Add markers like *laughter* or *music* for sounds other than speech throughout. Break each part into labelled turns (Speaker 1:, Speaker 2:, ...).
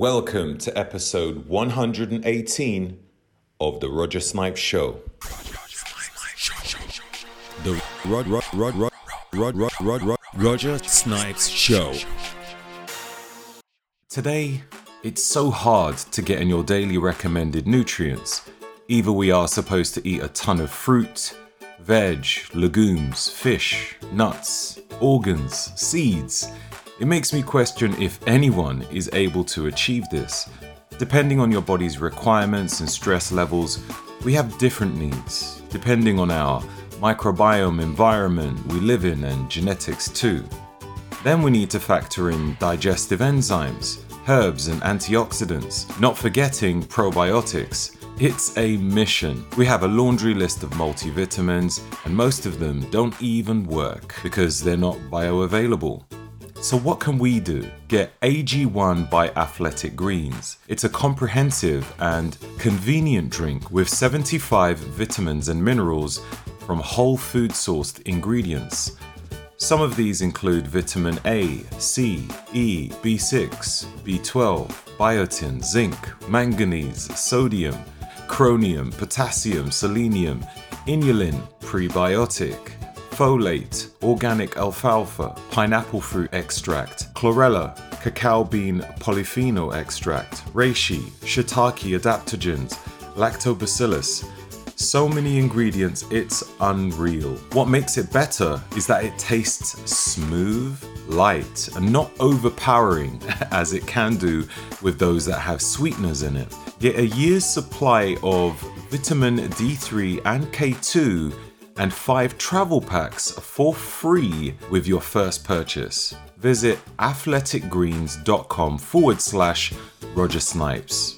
Speaker 1: Welcome to episode 118 of the Roger Snipes Show.
Speaker 2: The Rod Rod Rod Rod Rod Rod Rod Rod Roger Snipes Show.
Speaker 1: Today, it's so hard to get in your daily recommended nutrients. Either we are supposed to eat a ton of fruit, veg, legumes, fish, nuts, organs, seeds. It makes me question if anyone is able to achieve this. Depending on your body's requirements and stress levels, we have different needs, depending on our microbiome environment we live in and genetics too. Then we need to factor in digestive enzymes, herbs, and antioxidants, not forgetting probiotics. It's a mission. We have a laundry list of multivitamins, and most of them don't even work because they're not bioavailable. So, what can we do? Get AG1 by Athletic Greens. It's a comprehensive and convenient drink with 75 vitamins and minerals from whole food sourced ingredients. Some of these include vitamin A, C, E, B6, B12, biotin, zinc, manganese, sodium, chromium, potassium, selenium, inulin, prebiotic, folate, organic alfalfa, pineapple fruit extract, chlorella, cacao bean polyphenol extract, reishi, shiitake adaptogens, lactobacillus. So many ingredients, it's unreal. What makes it better is that it tastes smooth, light, and not overpowering *laughs* as it can do with those that have sweeteners in it. Get a year's supply of vitamin D3 and K2 and five travel packs for free with your first purchase. Visit athleticgreens.com forward slash Roger Snipes.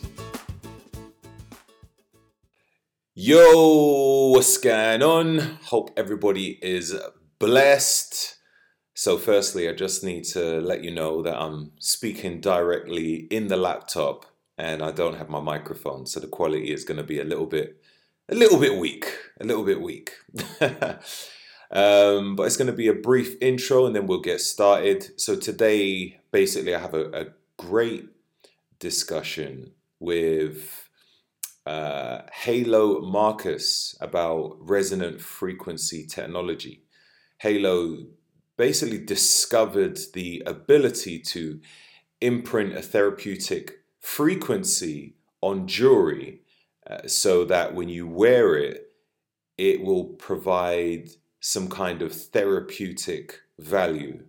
Speaker 1: Yo, what's going on? Hope everybody is blessed. So, firstly, I just need to let you know that I'm speaking directly in the laptop and I don't have my microphone, so the quality is going to be a little bit a little bit weak, a little bit weak. *laughs* um, but it's going to be a brief intro and then we'll get started. So today, basically, I have a, a great discussion with uh, Halo Marques about resonant frequency technology. Halo basically discovered the ability to imprint a therapeutic frequency on jewelry uh, so that when you wear it, it will provide some kind of therapeutic value.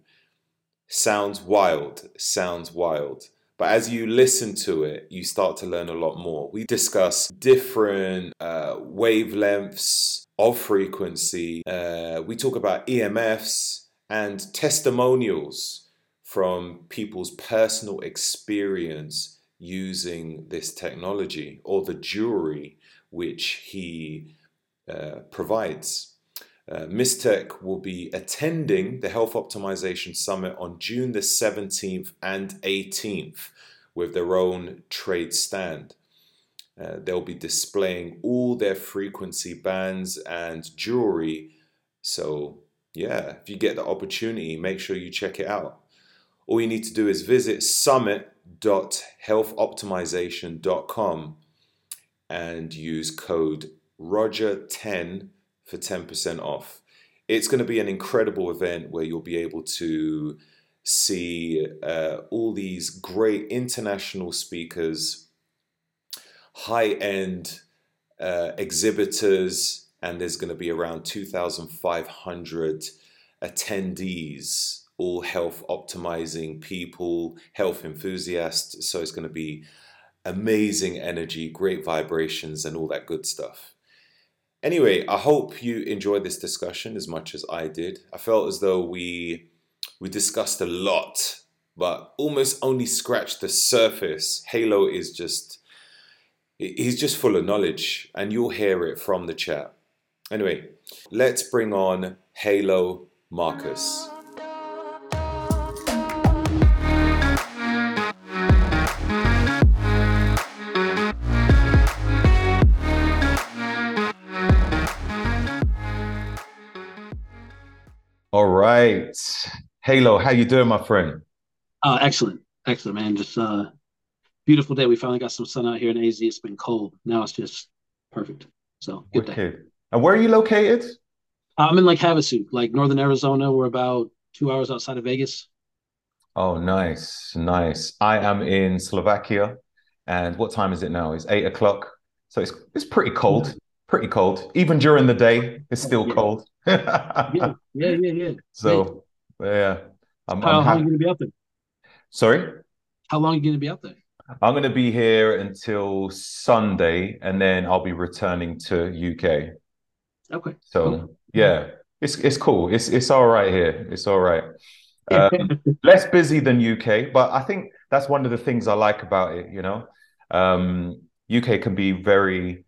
Speaker 1: Sounds wild, sounds wild. But as you listen to it, you start to learn a lot more. We discuss different uh, wavelengths of frequency. Uh, we talk about EMFs and testimonials from people's personal experience using this technology or the jewelry which he uh, provides. Uh, Mystech will be attending the Health Optimization Summit on June the 17th and 18th with their own trade stand. Uh, they'll be displaying all their frequency bands and jewelry. So, yeah, if you get the opportunity, make sure you check it out. All you need to do is visit summit.healthoptimization.com and use code Roger10 for 10% off. It's going to be an incredible event where you'll be able to see uh, all these great international speakers, high end uh, exhibitors, and there's going to be around 2,500 attendees all health optimizing people, health enthusiasts. So it's going to be amazing energy, great vibrations, and all that good stuff. Anyway, I hope you enjoyed this discussion as much as I did. I felt as though we we discussed a lot, but almost only scratched the surface. Halo is just he's just full of knowledge, and you'll hear it from the chat. Anyway, let's bring on Halo Marques. Right. Halo, how you doing, my friend?
Speaker 3: Oh, excellent. Excellent, man. Just uh beautiful day. We finally got some sun out here in AZ. It's been cold. Now it's just perfect. So good day.
Speaker 1: Wicked. And where are you located?
Speaker 3: I'm in Lake Havasu, like northern Arizona. We're about two hours outside of Vegas.
Speaker 1: Oh, nice, nice. I am in Slovakia, and what time is it now? It's eight o'clock. So it's it's pretty cold, pretty cold. Even during the day, it's still
Speaker 3: Yeah.
Speaker 1: cold. *laughs*
Speaker 3: Yeah, yeah, yeah, yeah.
Speaker 1: So yeah, I'm,
Speaker 3: How,
Speaker 1: I'm
Speaker 3: how are you gonna be out there?
Speaker 1: Sorry,
Speaker 3: How long are you gonna be out there?
Speaker 1: I'm going to be here until Sunday, and then I'll be returning to UK.
Speaker 3: Okay.
Speaker 1: So
Speaker 3: Cool.
Speaker 1: yeah, it's it's cool. It's it's all right here. It's all right. Um, less busy than UK, but I think that's one of the things I like about it. You know, um, UK can be very,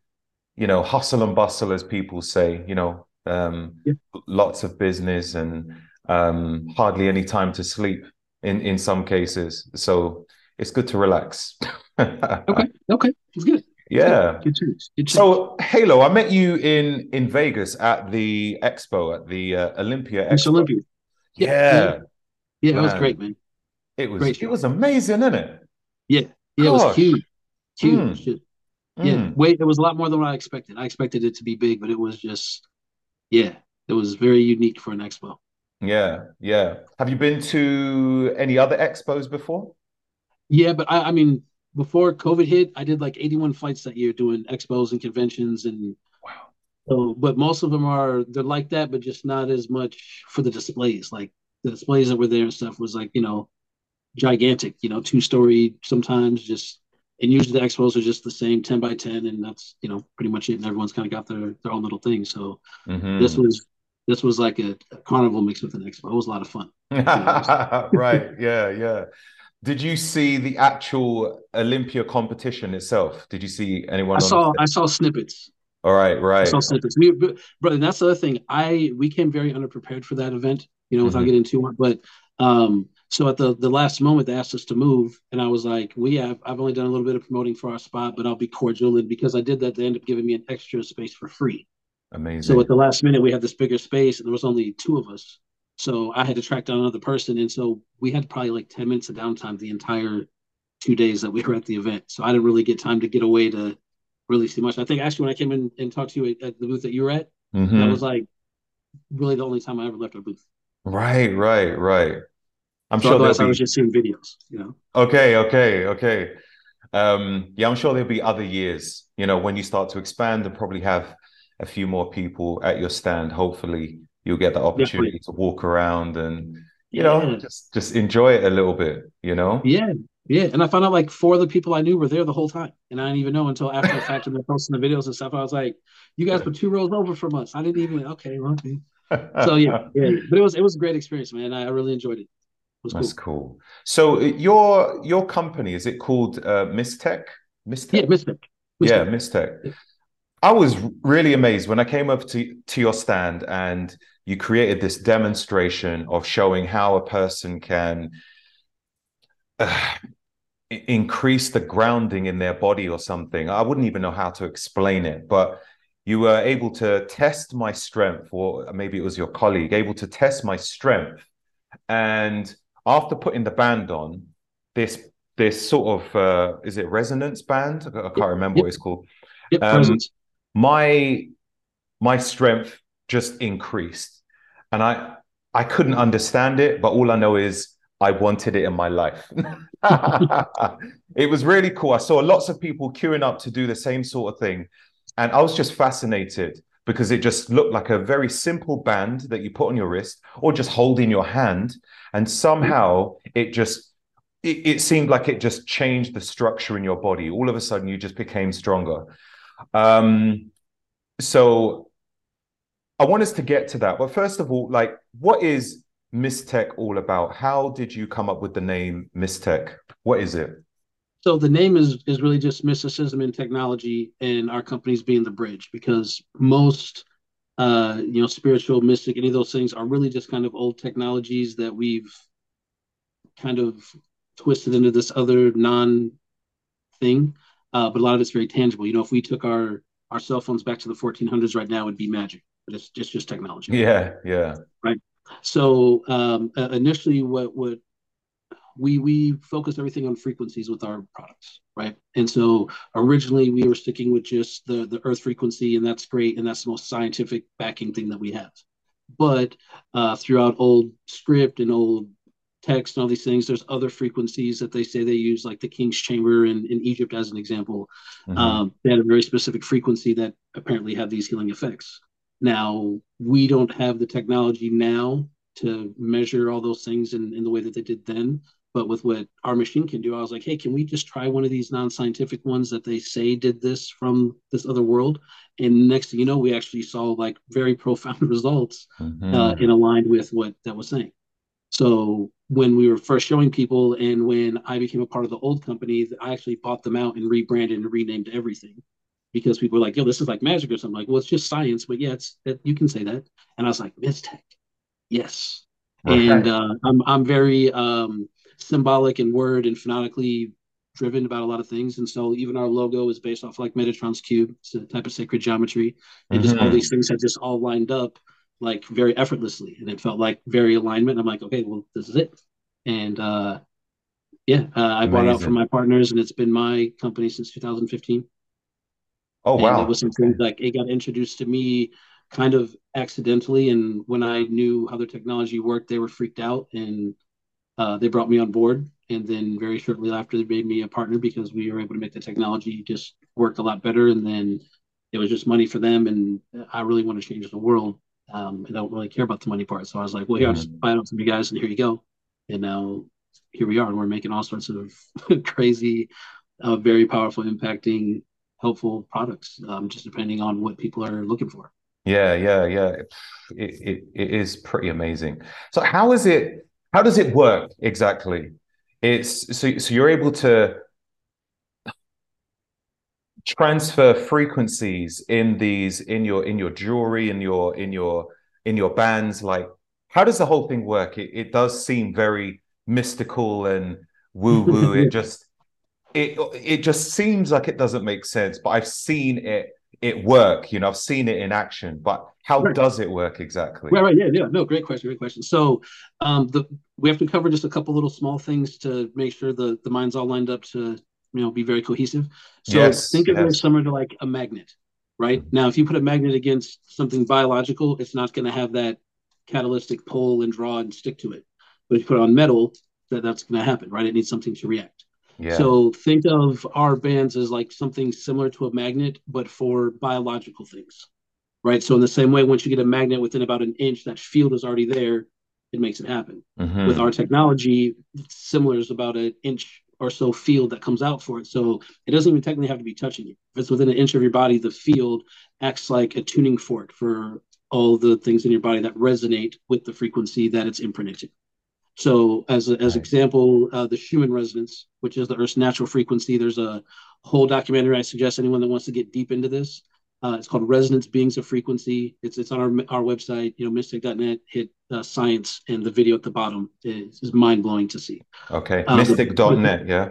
Speaker 1: you know, hustle and bustle, as people say. You know, um,
Speaker 3: Yeah.
Speaker 1: lots of business and um, hardly any time to sleep in in some cases. So it's good to relax. *laughs*
Speaker 3: okay. Okay. It's good.
Speaker 1: Yeah.
Speaker 3: Good choice. Good choice.
Speaker 1: So Halo, I met you in in Vegas at the expo at the uh, Olympia Expo.
Speaker 3: Olympia. Yeah,
Speaker 1: Yeah,
Speaker 3: Yeah, it was great, man.
Speaker 1: it was
Speaker 3: Great
Speaker 1: it was amazing, isn't it?
Speaker 3: Yeah, it was huge. Huge.
Speaker 1: Mm.
Speaker 3: Yeah.
Speaker 1: Mm.
Speaker 3: Wait, it was a lot more than what I expected. I expected it to be big, but it was just yeah, it was very unique for an expo.
Speaker 1: Yeah, yeah. Have you been to any other expos before?
Speaker 3: Yeah, but I, I mean, before COVID hit, I did like 81 flights that year doing expos and conventions and
Speaker 1: Wow.
Speaker 3: so but most of them are they're like that, but just not as much for the displays. Like the displays that were there and stuff was like, you know, gigantic, you know, two story sometimes just and usually the expos are just the same 10 by 10 and that's, you know, pretty much it. And everyone's kind of got their their own little thing. So
Speaker 1: Mhm.
Speaker 3: this was this was like a, a carnival mixed with an expo. It was a lot of fun. *laughs* *laughs*
Speaker 1: Right. Yeah, yeah. Did you see the actual Olympia competition itself? Did you see anyone
Speaker 3: I saw I saw snippets.
Speaker 1: All right, right I
Speaker 3: saw snippets. We, brother, that's the other thing. I we came very underprepared for that event, you know, without
Speaker 1: Mhm.
Speaker 3: getting too much. But um, so at the the last moment, they asked us to move, and I was like, "We have. I've only done a little bit of promoting for our spot, but I'll be cordial." And because I did that, they ended up giving me an extra space for free.
Speaker 1: Amazing.
Speaker 3: So at the last minute, we had this bigger space, and there was only two of us. So I had to track down another person, and so we had probably like ten minutes of downtime the entire two days that we were at the event. So I didn't really get time to get away to really see much. I think actually when I came in and talked to you at, the booth that you were at, that
Speaker 1: Mhm.
Speaker 3: was like really the only time I ever left our booth.
Speaker 1: Right, right, right. I'm
Speaker 3: So
Speaker 1: sure
Speaker 3: otherwise, I
Speaker 1: there'll
Speaker 3: was
Speaker 1: be
Speaker 3: just seeing videos, you know.
Speaker 1: okay, okay, okay. Um, yeah, I'm sure there'll be other years, you know, when you start to expand and probably have a few more people at your stand. Hopefully, you'll get the opportunity to walk around and, you know,
Speaker 3: Yeah.
Speaker 1: just just enjoy it a little bit, you know?
Speaker 3: Yeah, yeah. And I found out like four of the people I knew were there the whole time, and I didn't even know until after the *laughs* fact when they're posting the videos and stuff. I was like, "You guys were two rows over from us." I didn't even. Okay, well, okay. *laughs* So yeah, yeah. But it was it was a great experience, man. I, I really enjoyed it. Was
Speaker 1: That's
Speaker 3: cool.
Speaker 1: cool. So uh, your your company, is it called uh Mystech? Mystech?
Speaker 3: Yeah, Mystic.
Speaker 1: Yeah,
Speaker 3: Mystic.
Speaker 1: Mystech. I was really amazed when I came up to, to your stand and you created this demonstration of showing how a person can uh, increase the grounding in their body or something. I wouldn't even know how to explain it, but you were able to test my strength, or maybe it was your colleague, able to test my strength. And after putting the band on, this this sort of uh, is it resonance band? I can't remember what it's called.
Speaker 3: Yep,
Speaker 1: Um, my my strength just increased. And i i couldn't understand it but all i know is i wanted it in my life. *laughs* It was really cool. I saw lots of people queuing up to do the same sort of thing. And i was just fascinated because it just looked like a very simple band that you put on your wrist or just hold in your hand and somehow it just it, it seemed like it just changed the structure in your body all of a sudden you just became stronger um, so I want us to get to that. But first of all, like, what is Mystech all about? How did you come up with the name Mystech? What is it?
Speaker 3: So the name is is really just mysticism and technology, and our company's being the bridge because most, uh, you know, spiritual, mystic, any of those things are really just kind of old technologies that we've kind of twisted into this other non thing. Uh, but a lot of it's very tangible. You know, if we took our our cell phones back to the 1400s right now, it'd be magic, but it's just just technology.
Speaker 1: Yeah, yeah. Right.
Speaker 3: So um, uh, initially, what what we we focus everything on frequencies with our products, right? And so originally we were sticking with just the the Earth frequency, and that's great, and that's the most scientific backing thing that we have. But uh, throughout old script and old text and all these things, there's other frequencies that they say they use, like the King's Chamber in, in Egypt, as an example. Mm-hmm. Um, they had a very specific frequency that apparently had these healing effects. Now we don't have the technology now to measure all those things in, in the way that they did then. But with what our machine can do, I was like, hey, can we just try one of these non-scientific ones that they say did this from this other world? And next thing you know, we actually saw like very *laughs* profound results mm-hmm. uh, in aligned with what that was saying. So when we were first showing people, and when I became a part of the old company, I actually bought them out and rebranded and renamed everything because people were like, "Yo, this is like magic or something." Like, well, it's just science, but yeah, it's it, you can say that. And I was like, "Mystech, yes." Okay. And uh, I'm I'm very um, symbolic and word and phonetically driven about a lot of things, and so even our logo is based off like Metatron's cube. It's a type of sacred geometry, and mm-hmm. just all mm-hmm. these things have just all lined up like very effortlessly, and it felt like very alignment. I'm like, okay, well, this is it, and uh, yeah, uh, I Amazing. bought out from my partners, and it's been my company since 2015. Oh wow! And it was something like it got introduced to me kind of accidentally, and when I knew how the technology worked, they were freaked out, and uh, they brought me on board. And then very shortly after, they made me a partner because we were able to make the technology just work a lot better. And then it was just money for them, and I really want to change the world. Um, I don't really care about the money part, so I was like, "Well, here, I'll just buy it from you guys, and here you go." And now here we are, and we're making all sorts of *laughs* crazy, uh, very powerful, impacting helpful products, um, just depending on what people are looking for.
Speaker 1: Yeah, yeah, yeah. It, it, it is pretty amazing. So how is it? How does it work exactly? It's so so you're able to transfer frequencies in these in your in your jewelry in your in your in your bands like how does the whole thing work it, it does seem very mystical and woo woo *laughs* it just it it just seems like it doesn't make sense but i've seen it it work you know i've seen it in action but how right. does it work exactly?
Speaker 3: Right right yeah yeah. No great question great question. So um the we have to cover just a couple little small things to make sure the the mind's all lined up to you know be very cohesive. So yes, think of yes. it as similar to like a magnet right? Mm-hmm. now if you put a magnet against something biological it's not going to have that catalytic pull and draw and stick to it. But if you put it on metal that that's going to happen right? It needs something to react yeah. So think of our bands as like something similar to a magnet, but for biological things, right? So in the same way, once you get a magnet within about an inch, that field is already there. It makes it happen. Mm-hmm. With our technology, similar is about an inch or so field that comes out for it. So it doesn't even technically have to be touching you. If it's within an inch of your body, the field acts like a tuning fork for all the things in your body that resonate with the frequency that it's imprinted to. So, as a, as example, uh, the Schumann resonance, which is the Earth's natural frequency. There's a whole documentary. I suggest anyone that wants to get deep into this. Uh, it's called Resonance Beings of Frequency. It's it's on our our website, you know, mystech.net. Hit uh, science, and the video at the bottom is, is mind blowing to see.
Speaker 1: Okay, um, mystech.net, yeah.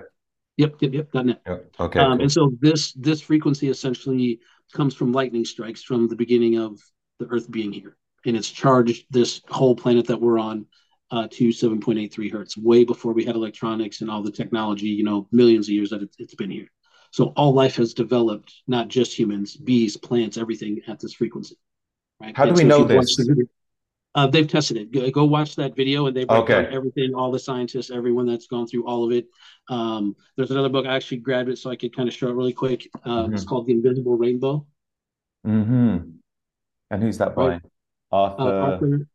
Speaker 3: Yep, yep, yep. .net.
Speaker 1: Yep. Okay.
Speaker 3: Um, cool. And so this this frequency essentially comes from lightning strikes from the beginning of the Earth being here, and it's charged this whole planet that we're on uh, to 7.83 hertz, way before we had electronics and all the technology, you know, millions of years that it's, it's been here. So all life has developed, not just humans, bees, plants, everything at this frequency.
Speaker 1: Right? How do and we so know this?
Speaker 3: The uh, they've tested it. Go, go, watch that video, and they break okay. down everything. All the scientists, everyone that's gone through all of it. Um, there's another book I actually grabbed it so I could kind of show it really quick. Uh, mm-hmm. It's called The Invisible Rainbow.
Speaker 1: Mm-hmm. And who's that by? Right. Arthur. Uh, Arthur.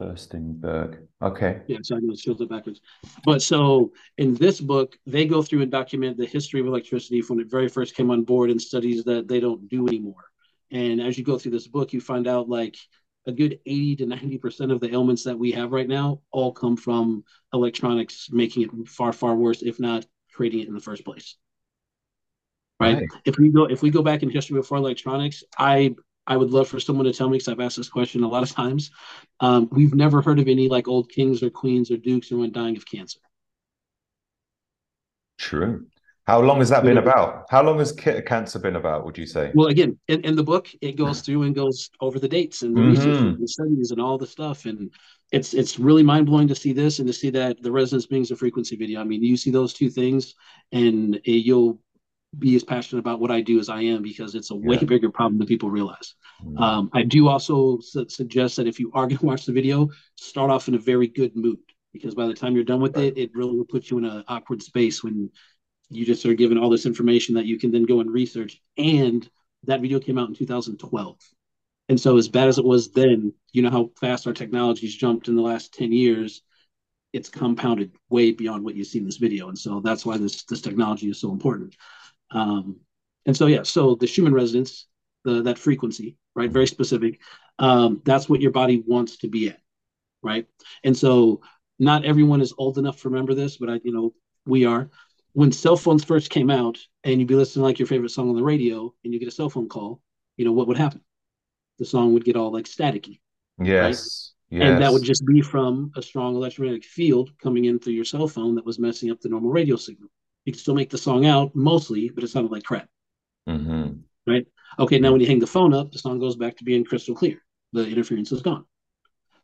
Speaker 3: Firstenberg.
Speaker 1: Okay.
Speaker 3: Yeah, so I know it shows it backwards. But so in this book, they go through and document the history of electricity from when it very first came on board and studies that they don't do anymore. And as you go through this book, you find out like a good 80 to 90% of the ailments that we have right now all come from electronics making it far, far worse, if not creating it in the first place. Right? right. If we go if we go back in history before electronics, I I would love for someone to tell me because I've asked this question a lot of times. Um, we've never heard of any like old kings or queens or dukes who went dying of cancer.
Speaker 1: True. How long has that been about? How long has cancer been about? Would you say?
Speaker 3: Well, again, in, in the book, it goes through and goes over the dates and the mm-hmm. research and the studies and all the stuff, and it's it's really mind blowing to see this and to see that the resonance beings of frequency video. I mean, you see those two things, and you'll be as passionate about what I do as I am because it's a way yeah. bigger problem than people realize. Mm-hmm. Um, I do also su- suggest that if you are going to watch the video, start off in a very good mood because by the time you're done with right. it, it really will put you in an awkward space when you just are given all this information that you can then go and research. And that video came out in 2012. And so, as bad as it was then, you know how fast our technology's jumped in the last 10 years. It's compounded way beyond what you see in this video, and so that's why this this technology is so important. Um, and so, yeah, so the Schumann resonance, the that frequency, right, very specific. Um, that's what your body wants to be at, right? And so, not everyone is old enough to remember this, but I, you know, we are. When cell phones first came out, and you'd be listening like your favorite song on the radio, and you get a cell phone call, you know what would happen? the song would get all like staticky.
Speaker 1: Yes.
Speaker 3: Right? Yes. And that would just be from a strong electromagnetic field coming in through your cell phone that was messing up the normal radio signal. You could still make the song out mostly, but it sounded like crap.
Speaker 1: Mm-hmm.
Speaker 3: Right. Okay. Now, when you hang the phone up, the song goes back to being crystal clear. The interference is gone.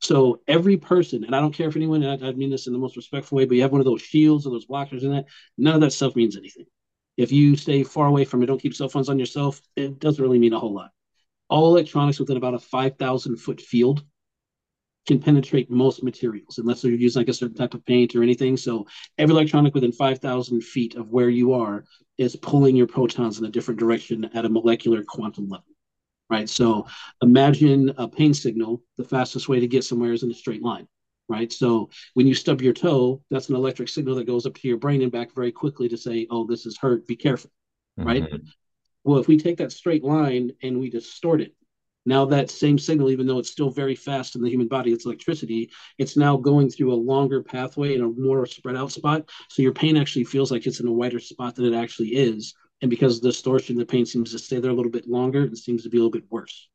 Speaker 3: So every person, and I don't care if anyone, I, I mean this in the most respectful way, but you have one of those shields or those blockers in that. None of that stuff means anything. If you stay far away from it, don't keep cell phones on yourself, it doesn't really mean a whole lot all electronics within about a 5,000 foot field can penetrate most materials unless you're using like a certain type of paint or anything. So every electronic within 5,000 feet of where you are is pulling your protons in a different direction at a molecular quantum level. Right. So imagine a pain signal. The fastest way to get somewhere is in a straight line. Right. So when you stub your toe, that's an electric signal that goes up to your brain and back very quickly to say, oh, this is hurt. Be careful. Mm-hmm. Right. Well, if we take that straight line and we distort it, now that same signal, even though it's still very fast in the human body, it's electricity, it's now going through a longer pathway in a more spread out spot. So your pain actually feels like it's in a wider spot than it actually is. And because of the distortion, the pain seems to stay there a little bit longer and seems to be a little bit worse.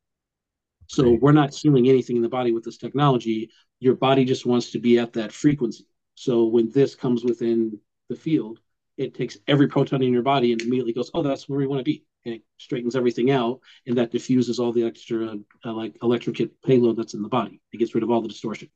Speaker 3: So we're not healing anything in the body with this technology. Your body just wants to be at that frequency. So when this comes within the field, it takes every proton in your body and immediately goes, oh, that's where we want to be it straightens everything out and that diffuses all the extra uh, like electric payload that's in the body. It gets rid of all the distortion.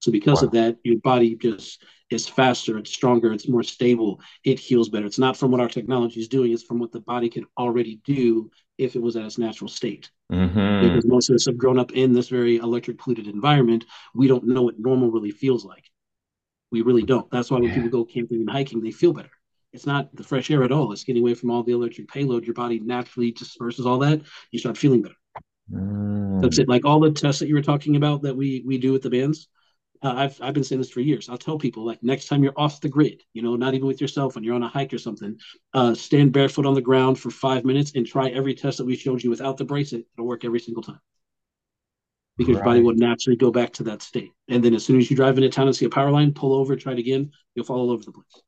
Speaker 3: So because wow. of that your body just is faster it's stronger it's more stable it heals better. It's not from what our technology is doing it's from what the body can already do if it was at its natural state.
Speaker 1: Mm-hmm.
Speaker 3: because most of us have grown up in this very electric polluted environment we don't know what normal really feels like. We really don't. That's why when yeah. people go camping and hiking they feel better it's not the fresh air at all. It's getting away from all the electric payload. Your body naturally disperses all that. You start feeling better.
Speaker 1: Mm.
Speaker 3: That's it. Like all the tests that you were talking about that we we do with the bands. Uh, I've I've been saying this for years. I'll tell people like next time you're off the grid, you know, not even with yourself when you're on a hike or something, uh, stand barefoot on the ground for five minutes and try every test that we showed you without the bracelet. It'll work every single time because right. your body will naturally go back to that state. And then as soon as you drive into town and see a power line, pull over, try it again, you'll fall all over the place.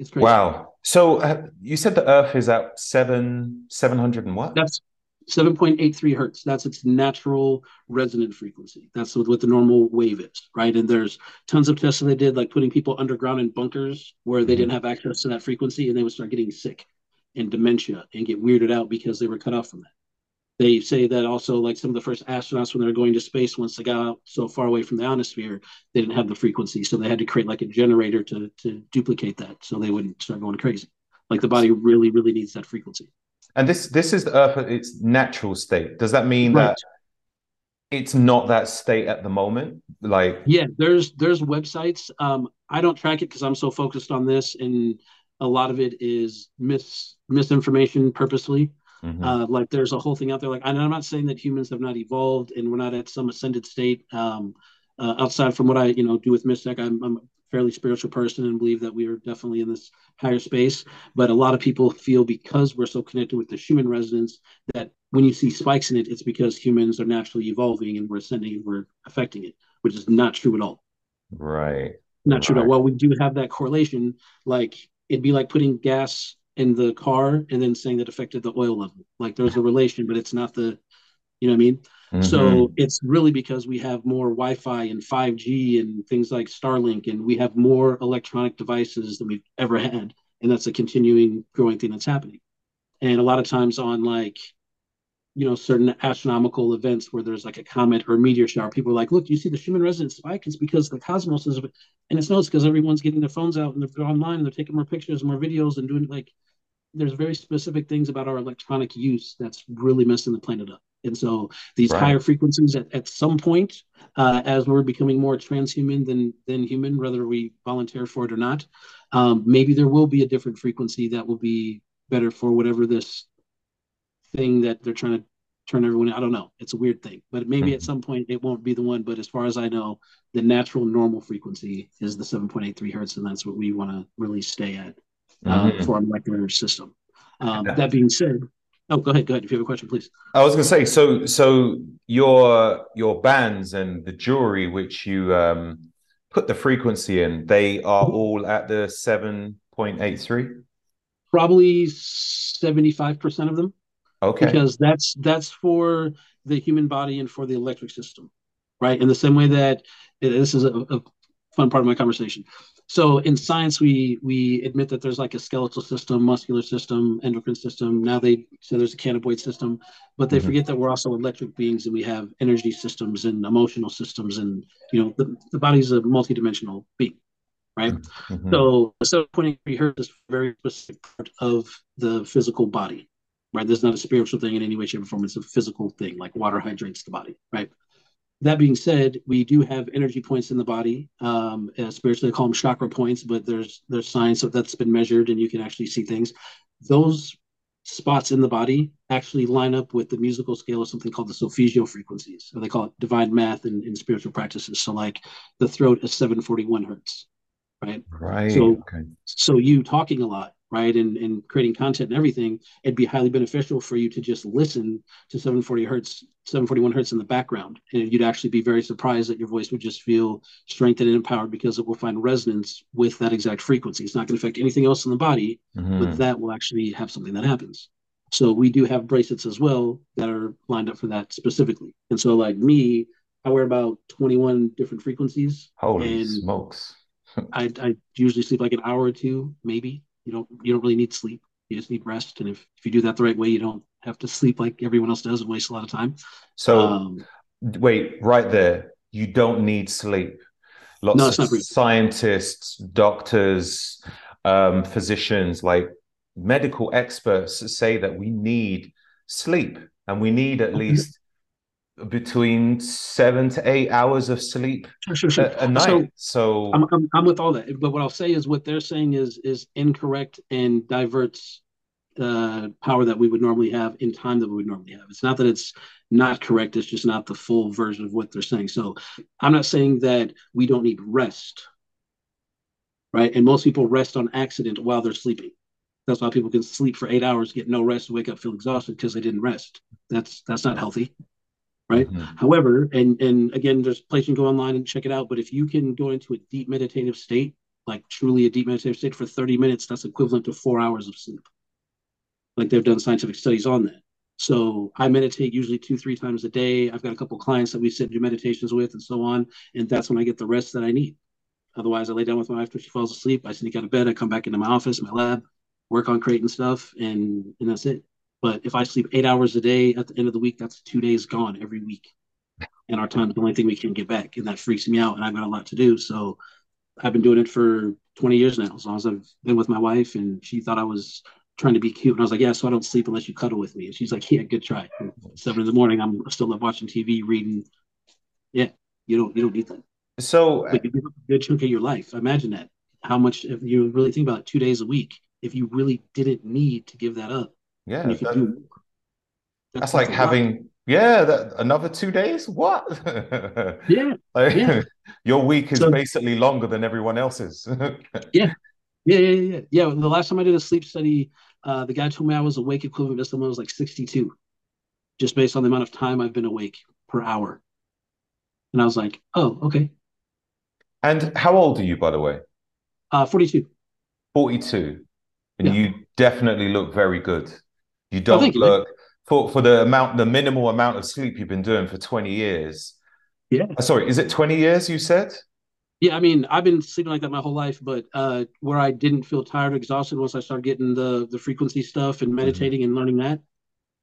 Speaker 3: It's crazy.
Speaker 1: Wow. So uh, you said the Earth is at seven seven hundred and what?
Speaker 3: That's seven point eight three hertz. That's its natural resonant frequency. That's what the normal wave is, right? And there's tons of tests that they did, like putting people underground in bunkers where they mm-hmm. didn't have access to that frequency, and they would start getting sick and dementia and get weirded out because they were cut off from that they say that also like some of the first astronauts when they were going to space once they got out so far away from the ionosphere they didn't have the frequency so they had to create like a generator to to duplicate that so they wouldn't start going crazy. Like the body really really needs that frequency.
Speaker 1: And this this is the earth at its natural state. Does that mean right. that it's not that state at the moment? Like
Speaker 3: yeah there's there's websites. Um i don't track it because i'm so focused on this and a lot of it is mis misinformation purposely
Speaker 1: Mm-hmm.
Speaker 3: Uh, like there's a whole thing out there. Like, and I'm not saying that humans have not evolved and we're not at some ascended state. Um, uh, outside from what I, you know, do with Mystic, I'm, I'm a fairly spiritual person and believe that we are definitely in this higher space. But a lot of people feel because we're so connected with the Schumann resonance that when you see spikes in it, it's because humans are naturally evolving and we're ascending and we're affecting it, which is not true at all.
Speaker 1: Right.
Speaker 3: Not
Speaker 1: right.
Speaker 3: true at all. Well, we do have that correlation. Like it'd be like putting gas in the car and then saying that affected the oil level. Like there's a relation, but it's not the You know what I mean?
Speaker 1: Mhm.
Speaker 3: So it's really because we have more Wi-Fi and 5G and things like Starlink, and we have more electronic devices than we've ever had, and that's a continuing growing thing that's happening. And a lot of times on like, you know, certain astronomical events where there's like a comet or a meteor shower, people are like, "Look, you see the Schumann resonance spike? It's because the cosmos is," and it's not because everyone's getting their phones out and they're online and they're taking more pictures, and more videos, and doing like there's very specific things about our electronic use that's really messing the planet up. And so these
Speaker 1: Right.
Speaker 3: higher frequencies at, at some point, uh, as we're becoming more transhuman than than human, whether we volunteer for it or not, um, maybe there will be a different frequency that will be better for whatever this thing that they're trying to turn everyone. I don't know. It's a weird thing, but maybe at
Speaker 1: Mhm.
Speaker 3: some point it won't be the one. But as far as I know, the natural normal frequency is the 7.83 hertz, and that's what we want to really stay at uh,
Speaker 1: Mhm.
Speaker 3: for our molecular system. Um,
Speaker 1: Yeah.
Speaker 3: that being said, oh, go ahead, go ahead. If you have a question, please.
Speaker 1: I was gonna say, so so your your bands and the jewelry which you um put the frequency in, they are all at the 7.83?
Speaker 3: Probably 75% of them,
Speaker 1: Okay.
Speaker 3: because that's that's for the human body and for the electric system, right? In the same way that this is a, a fun part of my conversation. So in science, we we admit that there's like a skeletal system, muscular system, endocrine system. Now they say there's a cannabinoid system, but they
Speaker 1: Mhm.
Speaker 3: forget that we're also electric beings and we have energy systems and emotional systems, and you know the, the body's a multidimensional being, right?
Speaker 1: Mhm.
Speaker 3: So the 7.83 hertz is a very specific part of the physical body, right? There's not a spiritual thing in any way, shape, or form. It's a physical thing, like water hydrates the body, right? That being said, we do have energy points in the body. Um, uh, spiritually, they call them chakra points, but there's there's science of that's been measured, and you can actually see things. Those spots in the body actually line up with the musical scale of something called the solfeggio frequencies, or they call it divine math in, in spiritual practices. So, like the throat is 741 hertz, right?
Speaker 1: Right.
Speaker 3: So-
Speaker 1: okay.
Speaker 3: so you talking a lot right and, and creating content and everything it'd be highly beneficial for you to just listen to 740 hertz 741 hertz in the background and you'd actually be very surprised that your voice would just feel strengthened and empowered because it will find resonance with that exact frequency it's not going to affect anything else in the body
Speaker 1: Mhm.
Speaker 3: but that will actually have something that happens so we do have bracelets as well that are lined up for that specifically and so like me i wear about 21 different frequencies
Speaker 1: Holy smokes. *laughs*
Speaker 3: I, I usually sleep like an hour or two, maybe. You don't you don't really need sleep. You just need rest. And if, if you do that the right way, you don't have to sleep like everyone else does and waste a lot of time.
Speaker 1: So
Speaker 3: um,
Speaker 1: wait, right there. You don't need sleep. Lots
Speaker 3: No,
Speaker 1: of
Speaker 3: it's not real.
Speaker 1: scientists, doctors, um, physicians, like medical experts say that we need sleep and we need at least between seven to eight hours of sleep
Speaker 3: sure, sure,
Speaker 1: a, a night.
Speaker 3: So
Speaker 1: So,
Speaker 3: I'm, I'm I'm with all that, but what I'll say is what they're saying is is incorrect and diverts uh, power that we would normally have in time that we would normally have. It's not that it's not correct; it's just not the full version of what they're saying. So I'm not saying that we don't need rest, right? And most people rest on accident while they're sleeping. That's why people can sleep for eight hours, get no rest, wake up feel exhausted because they didn't rest. That's that's not healthy, right?
Speaker 1: Mhm.
Speaker 3: However, and and again, there's a place you can go online and check it out. But if you can go into a deep meditative state, like truly a deep meditative state for 30 minutes, that's equivalent to four hours of sleep. Like they've done scientific studies on that. So I meditate usually two, three times a day. I've got a couple clients that we sit and do meditations with and so on. And that's when I get the rest that I need. Otherwise, I lay down with my wife till she falls asleep. I sneak out of bed. I come back into my office, my lab, work on creating stuff, and and that's it. But if I sleep eight hours a day at the end of the week, that's two days gone every week. And our time is the only thing we can get back. And that freaks me out. And I've got a lot to do. So I've been doing it for 20 years now, as long as I've been with my wife. And she thought I was trying to be cute. And I was like, yeah, so I don't sleep unless you cuddle with me. And she's like, yeah, good try. And seven in the morning, I'm still up watching TV, reading. Yeah, you don't you don't need that.
Speaker 1: so
Speaker 3: you give up a good chunk of your life. Imagine that. How much if you really think about it, two days a week, if you really didn't need to give that up,
Speaker 1: yeah,
Speaker 3: and you could
Speaker 1: that- that's like having yeah, that another two days. What? *laughs*
Speaker 3: Yeah,
Speaker 1: Like,
Speaker 3: Yeah. *laughs*
Speaker 1: your week is
Speaker 3: So-
Speaker 1: basically longer than everyone else's. *laughs*
Speaker 3: yeah, yeah, yeah, yeah. Yeah, the last time I did a sleep study, uh, the guy told me I was awake equivalent to someone who was like 62, just based on the amount of time I've been awake per hour. And I was like, oh, okay.
Speaker 1: And how old are you, by the way?
Speaker 3: Uh, 42.
Speaker 1: 42. And
Speaker 3: Yeah.
Speaker 1: you definitely look very good. You don't
Speaker 3: thank you.
Speaker 1: look for for the amount, the minimal amount of sleep you've been doing for 20 years.
Speaker 3: Yeah.
Speaker 1: Uh, Sorry, is it 20 years you said?
Speaker 3: Yeah, I mean, I've been sleeping like that my whole life, but uh, where I didn't feel tired or exhausted once I started getting the the frequency stuff and meditating and learning that,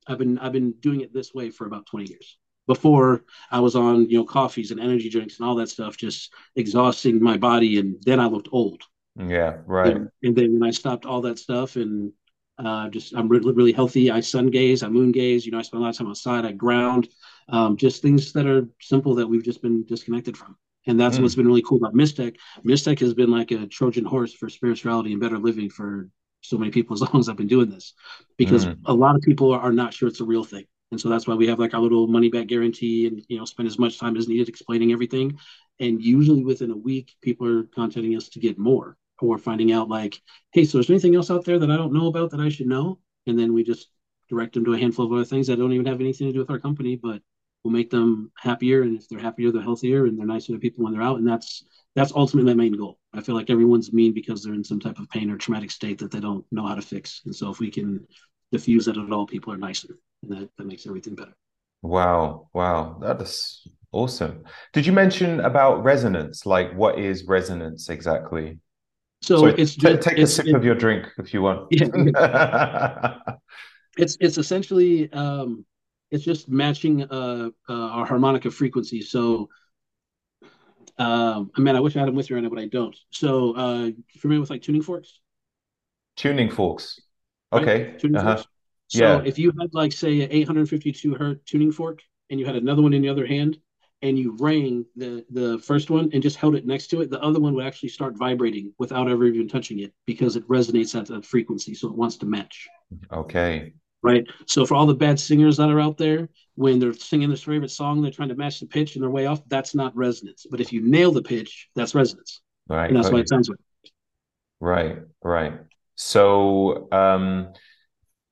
Speaker 3: I've been I've been doing it this way for about 20 years. Before I was on, you know, coffees and energy drinks and all that stuff, just exhausting my body, and then I looked old.
Speaker 1: Yeah, right.
Speaker 3: And, and then when I stopped all that stuff and uh, just I'm really, really healthy. I sun gaze, I moon gaze. You know, I spend a lot of time outside. I ground. Um, just things that are simple that we've just been disconnected from. And that's
Speaker 1: Mm.
Speaker 3: what's been really cool about Mystech. Mystech has been like a Trojan horse for spirituality and better living for so many people as *laughs* long as I've been doing this, because
Speaker 1: Mm.
Speaker 3: a lot of people are, are not sure it's a real thing. And so that's why we have like our little money back guarantee and, you know, spend as much time as needed explaining everything. And usually within a week, people are contacting us to get more or finding out like, hey, so is there anything else out there that I don't know about that I should know? And then we just direct them to a handful of other things that don't even have anything to do with our company, but will make them happier. And if they're happier, they're healthier and they're nicer to people when they're out. And that's that's ultimately my main goal. I feel like everyone's mean because they're in some type of pain or traumatic state that they don't know how to fix. And so if we can diffuse that at all, people are nicer. And that, that makes everything better.
Speaker 1: Wow, wow, that is awesome. Did you mention about resonance? Like, what is resonance exactly?
Speaker 3: So
Speaker 1: Sorry,
Speaker 3: it's just
Speaker 1: take a
Speaker 3: it's,
Speaker 1: sip
Speaker 3: it-
Speaker 1: of your drink if you want.
Speaker 3: Yeah. *laughs* it's it's essentially um it's just matching uh, uh our harmonica frequency so um I mean I wish I had them with me right now but I don't so uh familiar with like tuning forks
Speaker 1: Tuning forks.
Speaker 3: right?
Speaker 1: Okay.
Speaker 3: tuning
Speaker 1: Uh-huh.
Speaker 3: forks so
Speaker 1: Yeah.
Speaker 3: if you had like say an 852 hertz tuning fork and you had another one in the other hand and you rang the the first one and just held it next to it the other one would actually start vibrating without ever even touching it because it resonates at that frequency so it wants to match
Speaker 1: Okay.
Speaker 3: right? So for all the bad singers that are out there, when they're singing their favorite song, they're trying to match the pitch and they're way off. That's not resonance. But if you nail the pitch, that's resonance,
Speaker 1: Right.
Speaker 3: and that's
Speaker 1: got
Speaker 3: why it sounds good.
Speaker 1: Right. Right. So, um,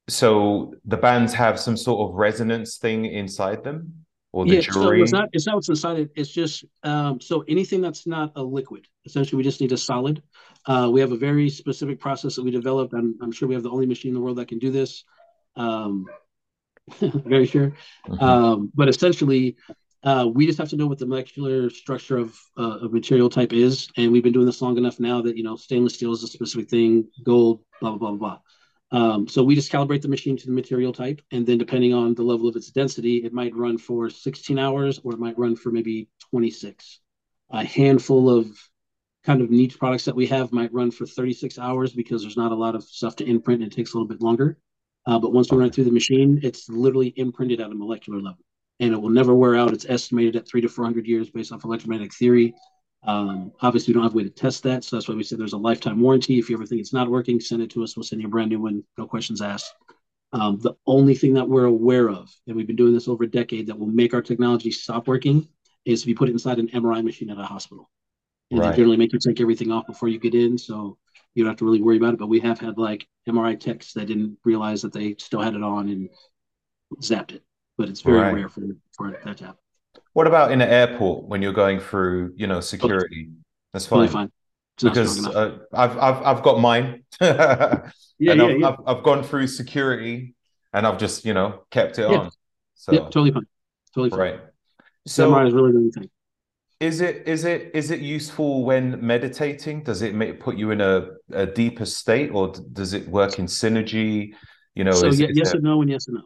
Speaker 1: so the bands have some sort of resonance thing inside them, or the
Speaker 3: Yeah. So it's not it's not what's inside it. It's just um, so anything that's not a liquid. Essentially, we just need a solid. Uh, we have a very specific process that we developed. I'm I'm sure we have the only machine in the world that can do this. Um, *laughs* very sure.
Speaker 1: Mhm.
Speaker 3: Um, but essentially, uh, we just have to know what the molecular structure of uh, of material type is, and we've been doing this long enough now that you know stainless steel is a specific thing, gold, blah blah blah blah. Um, so we just calibrate the machine to the material type, and then depending on the level of its density, it might run for 16 hours or it might run for maybe 26. A handful of kind of niche products that we have might run for 36 hours because there's not a lot of stuff to imprint and it takes a little bit longer. Uh, but once we run it through the machine, it's literally imprinted at a molecular level and it will never wear out. It's estimated at three to 400 years based off electromagnetic theory. Um, obviously, we don't have a way to test that. So that's why we said there's a lifetime warranty. If you ever think it's not working, send it to us. We'll send you a brand new one, no questions asked. Um, the only thing that we're aware of, and we've been doing this over a decade, that will make our technology stop working is if you put it inside an MRI machine at a hospital. And
Speaker 1: Right.
Speaker 3: they generally make you take everything off before you get in. So you don't have to really worry about it. But we have had like MRI techs that didn't realize that they still had it on and zapped it. But it's very
Speaker 1: Right.
Speaker 3: rare for, for that to happen.
Speaker 1: What about in an airport when you're going through, you know, security? That's
Speaker 3: Totally
Speaker 1: fine
Speaker 3: fine. It's not
Speaker 1: because uh, I've I've I've got mine, *laughs*
Speaker 3: yeah, yeah,
Speaker 1: I've,
Speaker 3: yeah.
Speaker 1: I've I've gone through security, and I've just you know kept it
Speaker 3: Yeah.
Speaker 1: on. So
Speaker 3: Yep, totally fine. Totally fine.
Speaker 1: right.
Speaker 3: So, is really the thing.
Speaker 1: is it is it is it useful when meditating? Does it make put you in a, a deeper state, or does it work in synergy? You know,
Speaker 3: so
Speaker 1: is,
Speaker 3: ye-
Speaker 1: is
Speaker 3: yes
Speaker 1: there-
Speaker 3: and no and yes and no.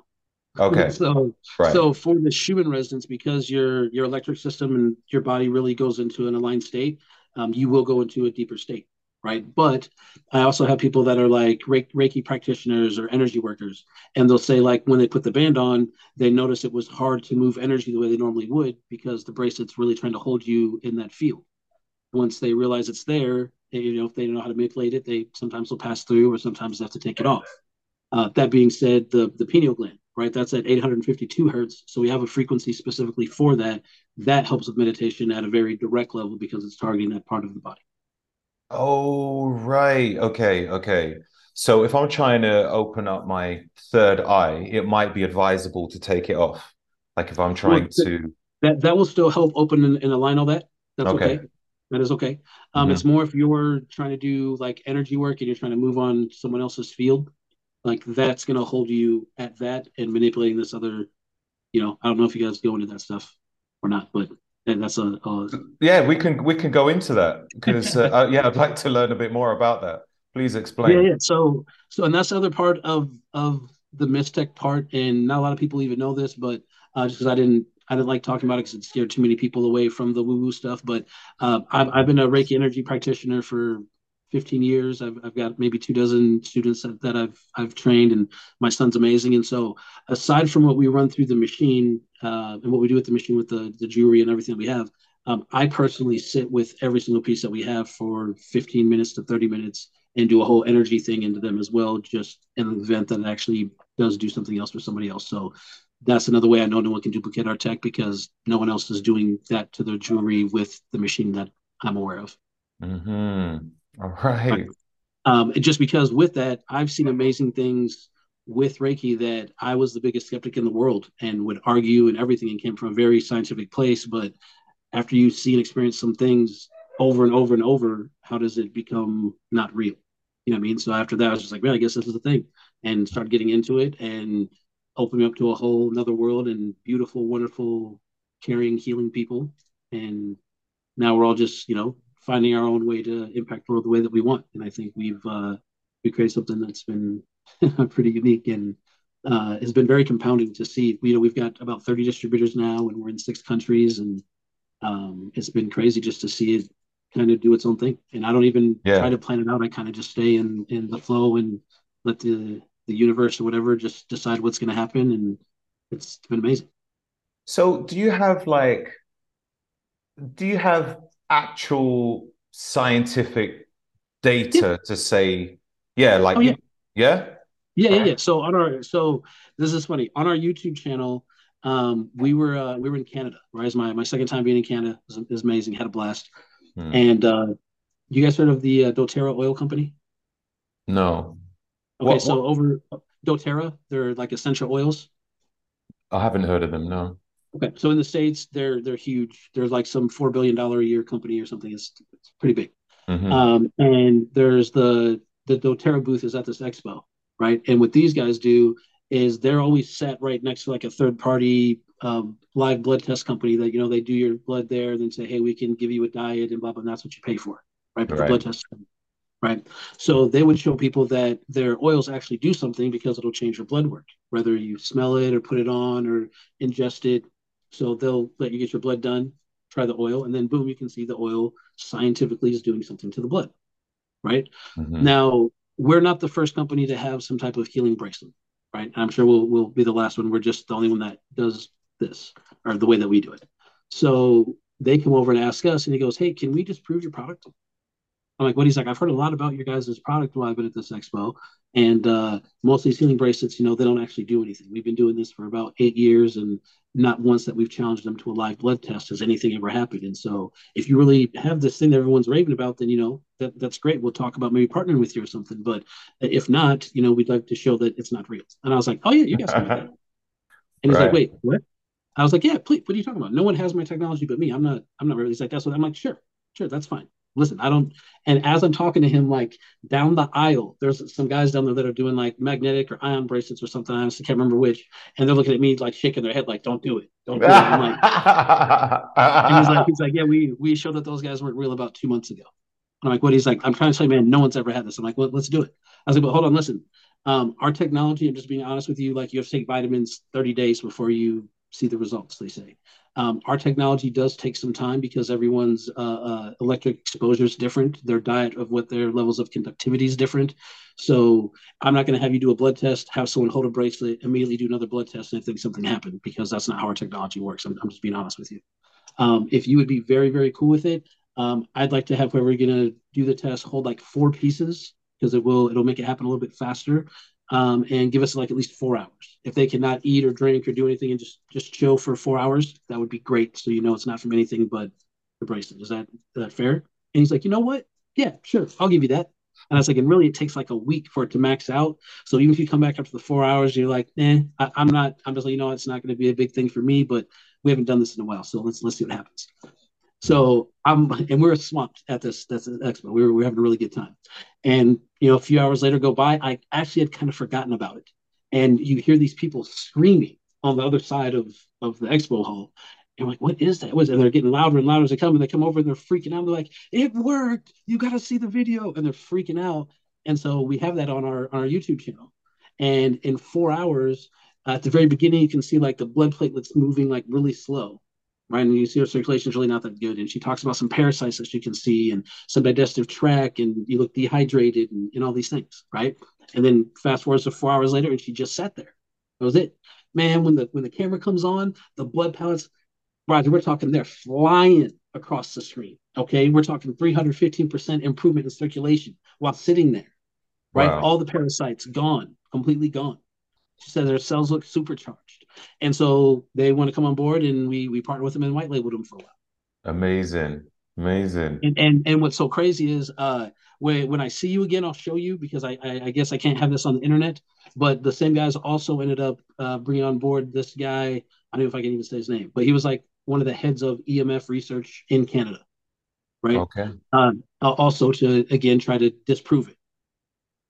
Speaker 1: Okay,
Speaker 3: so
Speaker 1: right,
Speaker 3: so for the Schumann resonance, because your your electric system and your body really goes into an aligned state, um, you will go into a deeper state, right? But I also have people that are like Reiki, practitioners or energy workers, and they'll say like when they put the band on, they notice it was hard to move energy the way they normally would because the bracelet's really trying to hold you in that field. Once they realize it's there, they, you know if they don't know how to manipulate it, they sometimes will pass through, or sometimes they have to take it off. Uh, that being said, the the pineal gland, right? That's at 852 hertz. So we have a frequency specifically for that. That helps with meditation at a very direct level because it's targeting that part of the body.
Speaker 1: Oh, right. Okay, okay. So if I'm trying to open up my third eye, it might be advisable to take it off. Like if I'm trying
Speaker 3: th-
Speaker 1: to,
Speaker 3: That that will still help open and, and align all that. That's
Speaker 1: Okay.
Speaker 3: okay. That is okay. Um,
Speaker 1: Mhm.
Speaker 3: It's more if you're trying to do like energy work and you're trying to move on someone else's field. Like that's going to hold you at that and manipulating this other, you know, I don't know if you guys go into that stuff or not, but that's a, a...
Speaker 1: yeah, we can we can go into that because uh, *laughs* uh, yeah, I'd like to learn a bit more about that. Please explain.
Speaker 3: Yeah, yeah. So so and that's the other part of of the Mystech part, and not a lot of people even know this, but uh, just because I didn't I didn't like talking about it because it scared too many people away from the woo woo stuff. But uh, I've, I've been a Reiki energy practitioner for 15 years. I've, I've got maybe two dozen students that, that I've I've trained, and my son's amazing. And so, aside from what we run through the machine uh, and what we do with the machine with the the jewelry and everything that we have, um, I personally sit with every single piece that we have for 15 minutes to 30 minutes and do a whole energy thing into them as well, just in the event that it actually does do something else for somebody else. So that's another way I know no one can duplicate our tech because no one else is doing that to their jewelry with the machine that I'm aware of.
Speaker 1: Mm-hmm. *laughs* Right.
Speaker 3: Um, just because with that, I've seen amazing things with Reiki that I was the biggest skeptic in the world and would argue and everything and came from a very scientific place. But after you see and experience some things over and over and over, how does it become not real? You know what I mean? So after that, I was just like, man, I guess this is the thing and start getting into it and open me up to a whole another world and beautiful, wonderful, caring, healing people. And now we're all just, you know, finding our own way to impact the world the way that we want. And I think we've uh, we created something that's been *laughs* pretty unique and uh, has been very compounding to see. You know, we've got about 30 distributors now, and we're in six countries, and um, it's been crazy just to see it kind of do its own thing. And I don't even yeah. try to plan it out. I kind of just stay in in the flow and let the the universe or whatever just decide what's going to happen, and it's been amazing.
Speaker 1: So, do you have like, do you have actual scientific data yeah. to say, yeah, like, oh, yeah. yeah?
Speaker 3: Yeah, yeah, yeah. So on our so this is funny on our YouTube channel, um, we were uh, we were in Canada. Right, it's my my second time being in Canada. It was, it was amazing. Had a blast. Hmm. And uh, you guys heard of the uh, DoTerra oil company?
Speaker 1: No.
Speaker 3: Okay, what, so what? over DoTerra, they're like essential oils.
Speaker 1: I haven't heard of them. No.
Speaker 3: Okay, so in the states, they're they're huge. There's like some four billion dollar a year company or something. It's it's pretty big. Mm-hmm. Um, and there's the the DoTerra booth is at this expo, right? And what these guys do is they're always set right next to like a third party um, live blood test company that you know they do your blood there, and then say, hey, we can give you a diet and blah blah. And that's what you pay for, right? But right. the blood test, right? So they would show people that their oils actually do something because it'll change your blood work, whether you smell it or put it on or ingest it so they'll let you get your blood done, try the oil, and then boom, you can see the oil scientifically is doing something to the blood. Right. Mm-hmm. Now, we're not the first company to have some type of healing bracelet, right? I'm sure we'll we'll be the last one. We're just the only one that does this or the way that we do it. So they come over and ask us, and he goes, Hey, can we just prove your product? I'm like, what? He's like, I've heard a lot about your guys' product while I've been at this expo. And uh, most of these healing bracelets, you know, they don't actually do anything. We've been doing this for about eight years, and not once that we've challenged them to a live blood test has anything ever happened. And so, if you really have this thing that everyone's raving about, then you know that that's great. We'll talk about maybe partnering with you or something. But if not, you know, we'd like to show that it's not real. And I was like, oh yeah, you guys can do that. *laughs* And he's right. like, wait, what? I was like, yeah, please. What are you talking about? No one has my technology but me. I'm not. I'm not really. He's like, that's what I'm like. Sure, sure, that's fine listen, I don't. And as I'm talking to him, like down the aisle, there's some guys down there that are doing like magnetic or ion bracelets or something. I honestly can't remember which. And they're looking at me like shaking their head, like, "Don't do it, don't do it." I'm like, and he's like, he's like, yeah, we we showed that those guys weren't real about two months ago. And I'm like, what? He's like, I'm trying to you, man, no one's ever had this. I'm like, well, let's do it. I was like, but hold on, listen. Um, our technology, I'm just being honest with you, like you have to take vitamins 30 days before you see the results, they say. Um, our technology does take some time because everyone's uh, uh, electric exposure is different. Their diet of what their levels of conductivity is different. So I'm not going to have you do a blood test, have someone hold a bracelet, immediately do another blood test, and I think something happened because that's not how our technology works. I'm, I'm just being honest with you. Um, if you would be very, very cool with it, um, I'd like to have whoever going to do the test hold like four pieces because it will it'll make it happen a little bit faster um, and give us like at least four hours. If they cannot eat or drink or do anything and just just chill for four hours, that would be great. So you know it's not from anything but the bracelet. Is that is that fair? And he's like, you know what? Yeah, sure, I'll give you that. And I was like, and really, it takes like a week for it to max out. So even if you come back after the four hours, you're like, eh, I, am not. I'm just like, you know, it's not going to be a big thing for me. But we haven't done this in a while, so let's let's see what happens. So I'm, and we are swamped at this, this expo. We were, we were having a really good time. And, you know, a few hours later go by, I actually had kind of forgotten about it. And you hear these people screaming on the other side of, of the expo hall. And I'm like, what is that? Was and they're getting louder and louder as they come, and they come over and they're freaking out. They're like, it worked. You got to see the video. And they're freaking out. And so we have that on our on our YouTube channel. And in four hours, uh, at the very beginning, you can see like the blood platelets moving like really slow right? And you see her circulation is really not that good. And she talks about some parasites that she can see and some digestive tract, and you look dehydrated and, and all these things, right? And then fast forward to four hours later, and she just sat there. That was it. Man, when the when the camera comes on, the blood pellets, Roger, we're talking they're flying across the screen. Okay, we're talking 315% improvement in circulation while sitting there. Right, wow. all the parasites gone, completely gone. She said their cells look supercharged. And so they want to come on board and we we partner with them and white labeled them for a while.
Speaker 1: Amazing. Amazing.
Speaker 3: And and, and what's so crazy is uh when when I see you again, I'll show you because I, I, I guess I can't have this on the internet. But the same guys also ended up uh, bringing on board this guy. I don't know if I can even say his name, but he was like one of the heads of EMF research in Canada, right?
Speaker 1: Okay.
Speaker 3: Um, also to again try to disprove it,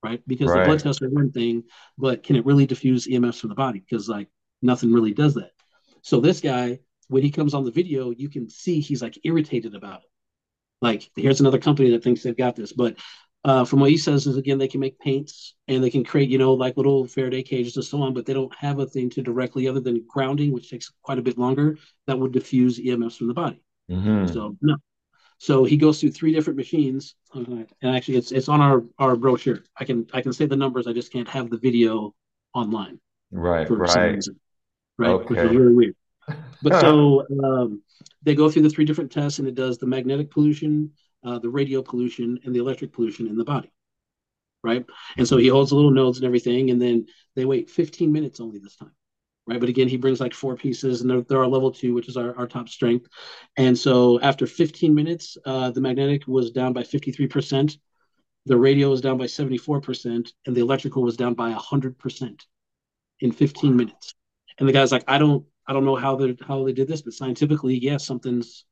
Speaker 3: right? Because right. the blood tests are one thing, but can it really diffuse EMFs from the body? Because like nothing really does that. So this guy, when he comes on the video, you can see he's like irritated about it. Like here's another company that thinks they've got this, but uh, from what he says is again they can make paints and they can create you know like little Faraday cages and so on, but they don't have a thing to directly other than grounding, which takes quite a bit longer, that would diffuse EMFs from the body. Mm-hmm. So no, so he goes through three different machines, and actually, it's it's on our our brochure. I can I can say the numbers. I just can't have the video online.
Speaker 1: Right, right,
Speaker 3: right. Okay. Which is really weird. But so um, they go through the three different tests, and it does the magnetic pollution, uh, the radio pollution, and the electric pollution in the body. Right, and so he holds the little nodes and everything, and then they wait 15 minutes only this time right? But again, he brings like four pieces, and they're, they're our level two, which is our, our top strength. And so after 15 minutes, uh, the magnetic was down by 53%, the radio was down by 74%, and the electrical was down by 100% in 15 minutes. And the guy's like, I don't, I don't know how they how they did this, but scientifically, yes, yeah, something's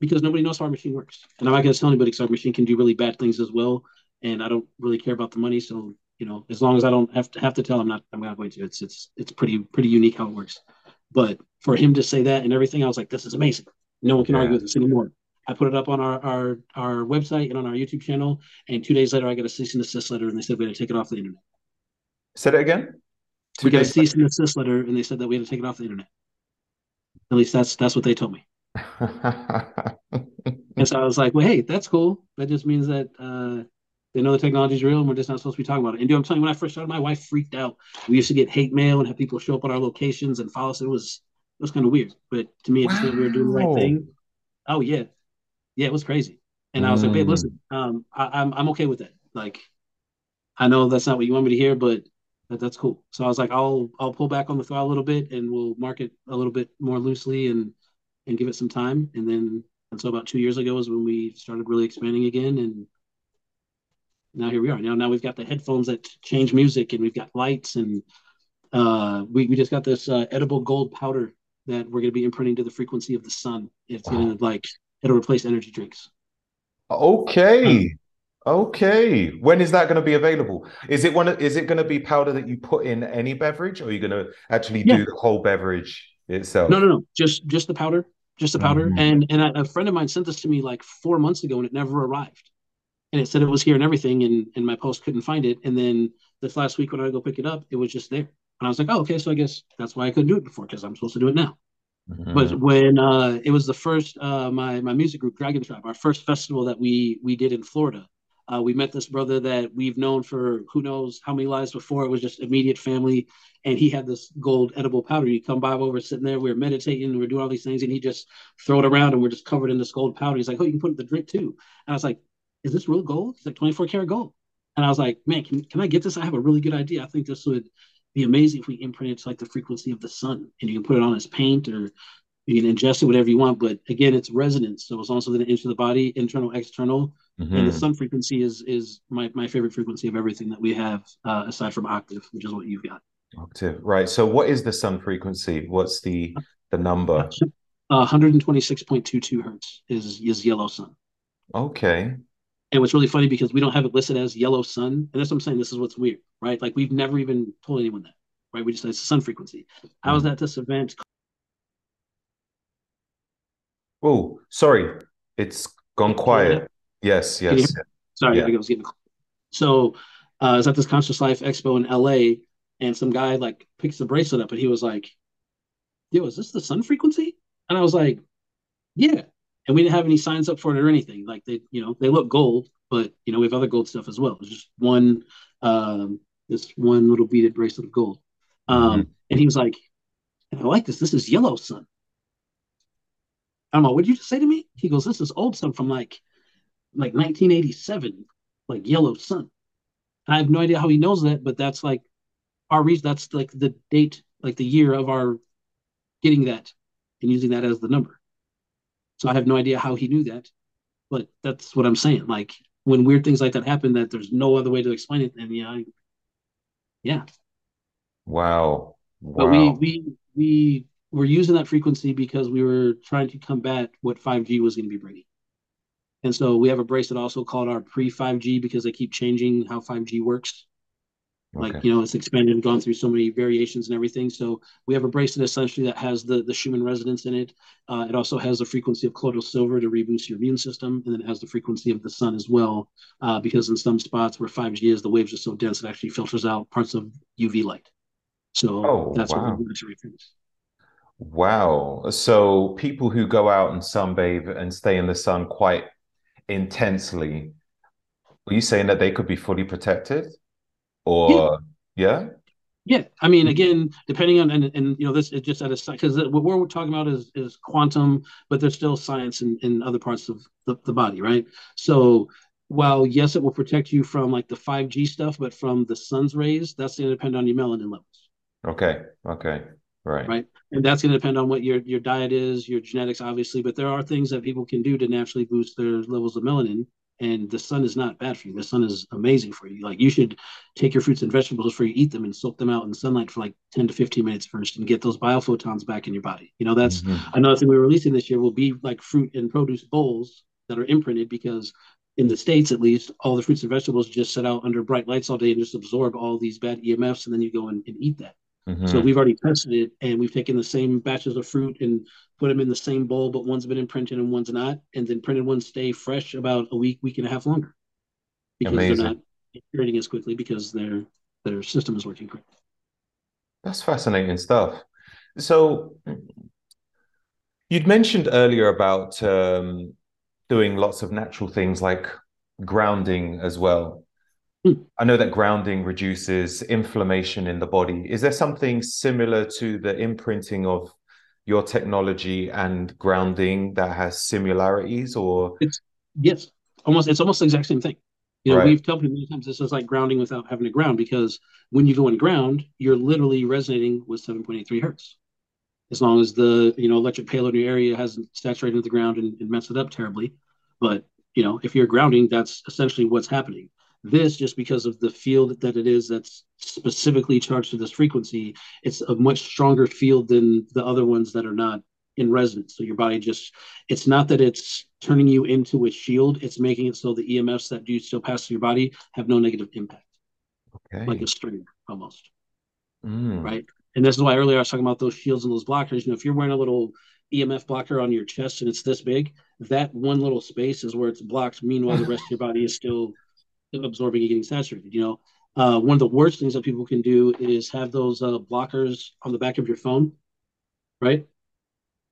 Speaker 3: because nobody knows how our machine works. And I'm not going to tell anybody because our machine can do really bad things as well. And I don't really care about the money, so you know, as long as I don't have to have to tell, I'm not I'm not going to. It's it's it's pretty pretty unique how it works. But for him to say that and everything, I was like, this is amazing. No one can yeah. argue with this anymore. I put it up on our, our our website and on our YouTube channel, and two days later, I got a cease and desist letter, and they said we had to take it off the internet.
Speaker 1: Say that again.
Speaker 3: We got a cease and desist letter, and they said that we had to take it off the internet. At least that's that's what they told me. *laughs* and so I was like, well, hey, that's cool. That just means that uh, they know the technology is real and we're just not supposed to be talking about it. And dude, I'm telling you, when I first started, my wife freaked out. We used to get hate mail and have people show up at our locations and follow us. It was it was kind of weird. But to me, it just wow. we were doing the right thing. Oh yeah. Yeah, it was crazy. And mm. I was like, babe, listen, mm. um, I, I'm, I'm okay with that. Like, I know that's not what you want me to hear, but that's cool. So I was like, I'll I'll pull back on the throttle a little bit and we'll mark it a little bit more loosely and and give it some time. And then and so about two years ago is when we started really expanding again and now here we are. Now now we've got the headphones that change music, and we've got lights, and uh, we we just got this uh, edible gold powder that we're going to be imprinting to the frequency of the sun. It's wow. going to like it'll replace energy drinks.
Speaker 1: Okay. Okay. When is that going to be available? Is it one? Is it going to be powder that you put in any beverage, or are you going to actually yeah. do the whole beverage itself?
Speaker 3: No, no, no. Just just the powder. Just the powder. Mm-hmm. And and a, a friend of mine sent this to me like four months ago, and it never arrived and it said it was here and everything, and and my post couldn't find it. And then this last week when I go pick it up, it was just there, and I was like, oh, okay, so I guess that's why I couldn't do it before because I'm supposed to do it now. Mm-hmm. But when uh, it was the first uh, my my music group Dragon Tribe, our first festival that we we did in Florida, uh, we met this brother that we've known for who knows how many lives before. It was just immediate family, and he had this gold edible powder. You come by, we were sitting there, we were meditating, we were doing all these things, and he just throw it around, and we're just covered in this gold powder. He's like, "Oh, you can put it in the drink too." And I was like, is this real gold? It's like 24 karat gold. And I was like, man, can, can I get this? I have a really good idea. I think this would be amazing if we imprint it to like the frequency of the sun and you can put it on as paint or you can ingest it, whatever you want. But again, it's resonance. So it's also going to enter the body, internal, external. Mm-hmm. And the sun frequency is is my, my favorite frequency of everything that we have, uh, aside from octave, which is what you've got.
Speaker 1: Octave, right. So what is the sun frequency? What's the the number?
Speaker 3: Uh, 126.22 hertz is is yellow sun.
Speaker 1: Okay.
Speaker 3: And what's really funny because we don't have it listed as yellow sun, and that's what I'm saying. This is what's weird, right? Like we've never even told anyone that, right? We just say it's a sun frequency. How is
Speaker 1: Mm.
Speaker 3: that this event?
Speaker 1: Oh, sorry. It's gone
Speaker 3: Can you hear me
Speaker 1: quiet. Yes, yes.
Speaker 3: Sorry,
Speaker 1: Yeah.
Speaker 3: I was getting. So, uh, I was at this Conscious Life Expo in LA, and some guy like picks the bracelet up, and he was like, "Yo, is this the sun frequency?" And I was like, "Yeah." And we didn't have any signs up for it or anything. Like they, you know, they look gold, but you know, we have other gold stuff as well. It's just one, um, this one little beaded bracelet of gold. Um, and he was like, I like this. This is yellow sun." I'm like, "What'd you just say to me?" He goes, "This is old sun from like, like 1987, like yellow sun." I have no idea how he knows that, but that's like our reason. That's like the date, like the year of our getting that and using that as the number. So I have no idea how he knew that, but that's what I'm saying. Like when weird things like that happen, that there's no other way to explain it. And yeah, I, yeah.
Speaker 1: Wow.
Speaker 3: But we we we were using that frequency because we were trying to combat what 5G was going to be bringing. And so we have a bracelet also called our pre 5G because they keep changing how 5G works. Like, you know, it's expanded and gone through so many variations and everything. So we have a bracelet essentially that has the, the Schumann resonance in it. Uh, it also has the frequency of colloidal silver to reboost your immune system. And then it has the frequency of the sun as well. Uh, because in some spots where 5G is, the waves are so dense, it actually filters out parts of UV light. So
Speaker 1: Oh,
Speaker 3: that's what
Speaker 1: wow.
Speaker 3: we want to reference.
Speaker 1: Wow. So people who go out and sunbathe and stay in the sun quite intensely, are you saying that they could be fully protected?
Speaker 3: Yeah.
Speaker 1: Or yeah?
Speaker 3: Yeah, I mean, again, depending on and, and you know this is just at a because what we're talking about is is quantum, but there's still science in, in other parts of the, the body, right? So while yes, it will protect you from like the 5G stuff, but from the sun's rays, that's going to depend on your melanin levels,
Speaker 1: Okay. Okay. Right.
Speaker 3: right? And that's going to depend on what your your diet is, your genetics, obviously. But there are things that people can do to naturally boost their levels of melanin. And the sun is not bad for you. The sun is amazing for you. Like you should take your fruits and vegetables before you eat them and soak them out in sunlight for like 10 to 15 minutes first and get those biophotons back in your body. You know, that's
Speaker 1: Mhm.
Speaker 3: another thing we're releasing this year will be like fruit and produce bowls that are imprinted because in the States, at least, all the fruits and vegetables just sit out under bright lights all day and just absorb all these bad EMFs. And then you go and, and eat that. So
Speaker 1: Mhm.
Speaker 3: we've already tested it and we've taken the same batches of fruit and put them in the same bowl, but one's been imprinted and one's not. And then printed ones stay fresh about a week, week and a half longer because
Speaker 1: Amazing.
Speaker 3: they're not imprinting as quickly because their their system is working correctly.
Speaker 1: That's fascinating stuff. So you'd mentioned earlier about um, doing lots of natural things like grounding as well.
Speaker 3: Hmm.
Speaker 1: I know that grounding reduces inflammation in the body. Is there something similar to the imprinting of your technology and grounding that has similarities or
Speaker 3: It's yes, almost it's almost the exact same thing. You know,
Speaker 1: right?
Speaker 3: we've told people many times this is like grounding without having to ground because when you go in ground, you're literally resonating with 7.83 hertz. As long as the you know electric payload in your area hasn't saturated the ground and, and messed it up terribly. But you know, if you're grounding, that's essentially what's happening. This just because of the field that it is that's specifically charged to this frequency, it's a much stronger field than the other ones that are not in resonance. So your body just it's not that it's turning you into a shield, it's making it so the EMFs that do still pass through your body have no negative impact, like a string almost,
Speaker 1: Mm.
Speaker 3: right? And this is why earlier I was talking about those shields and those blockers. You know, if you're wearing a little EMF blocker on your chest and it's this big, that one little space is where it's blocked. Meanwhile, the rest of your body is still absorbing and getting saturated. You know, uh, one of the worst things that people can do is have those uh, blockers on the back of your phone, right?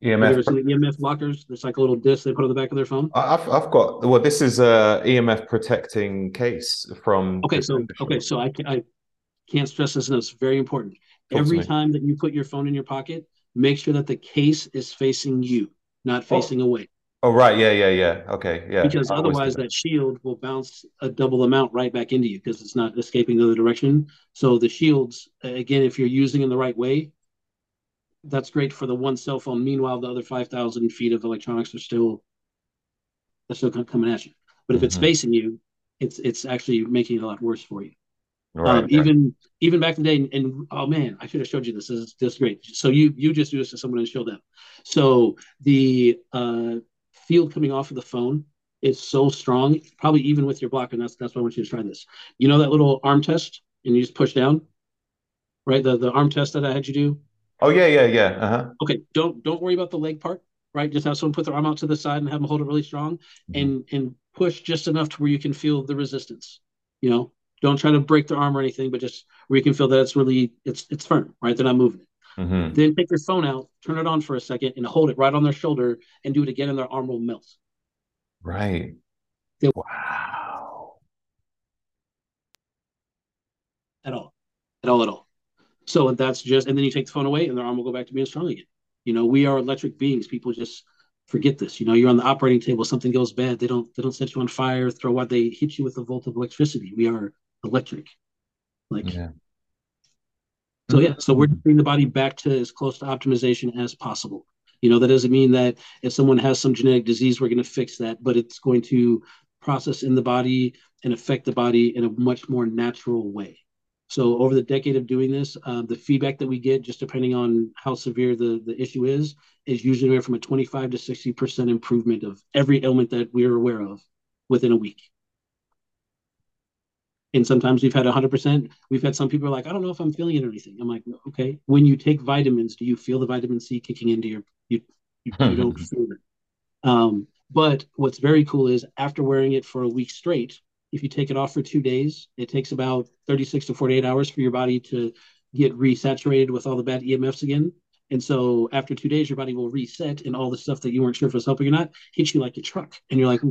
Speaker 1: EMF.
Speaker 3: seen the EMF blockers? There's like a little disc they put on the back of their phone.
Speaker 1: I- I've I've got well, this is a EMF protecting case from
Speaker 3: Okay, so okay, so I, I can't stress this enough. It's very important.
Speaker 1: Talk
Speaker 3: Every time that you put your phone in your pocket, make sure that the case is facing you, not
Speaker 1: Oh,
Speaker 3: facing away.
Speaker 1: Oh, right. Yeah, yeah, yeah. Okay, yeah.
Speaker 3: Because
Speaker 1: I always do
Speaker 3: otherwise,
Speaker 1: that.
Speaker 3: that shield will bounce a double amount right back into you because it's not escaping the other direction. So the shields, again, if you're using in the right way, that's great for the one cell phone. Meanwhile, the other five thousand feet of electronics are still they're still coming at you. But if it's
Speaker 1: Mhm.
Speaker 3: facing you, it's it's actually making it a lot worse for you.
Speaker 1: Right,
Speaker 3: Um,
Speaker 1: right.
Speaker 3: even even back in the day, and, and oh man, I should have showed you this. This is this is great. So you you just do this to someone and show them. So the uh, field coming off of the phone is so strong, probably even with your blocker. And that's that's why I want you to try this. You know that little arm test, and you just push down, right? The the arm test that I had you do.
Speaker 1: Oh yeah, yeah, yeah. Uh-huh.
Speaker 3: Okay, don't don't worry about the leg part, right? Just have someone put their arm out to the side and have them hold it really strong,
Speaker 1: Mhm.
Speaker 3: and and push just enough to where you can feel the resistance. You know, don't try to break their arm or anything, but just where you can feel that it's really it's it's firm, right? They're not moving.
Speaker 1: Mhm.
Speaker 3: Then take your phone out, turn it on for a second, and hold it right on their shoulder, and do it again, and their arm will melt.
Speaker 1: Right.
Speaker 3: Yeah.
Speaker 1: Wow.
Speaker 3: at all, at all, at all. So that's just, and then you take the phone away, and their arm will go back to being strong again. You know, we are electric beings. People just forget this. You know, you're on the operating table, something goes bad, they don't they don't set you on fire, throw out, they hit you with a volt of electricity. We are electric. Like
Speaker 1: Yeah.
Speaker 3: So, yeah. So we're bringing the body back to as close to optimization as possible. You know, that doesn't mean that if someone has some genetic disease, we're going to fix that, but it's going to process in the body and affect the body in a much more natural way. So over the decade of doing this, uh, the feedback that we get, just depending on how severe the, the issue is, is usually anywhere from a 25 to 60% improvement of every ailment that we're aware of within a week. And sometimes we've had 100%. We've had some people are like, I don't know if I'm feeling it or anything. I'm like, okay. When you take vitamins, do you feel the vitamin C kicking into your, you, you, you don't *laughs* feel it. Um, but what's very cool is after wearing it for a week straight, if you take it off for two days, it takes about 36 to 48 hours for your body to get resaturated with all the bad EMFs again. And so after two days, your body will reset and all the stuff that you weren't sure if was helping or not hits you like a truck. And you're like,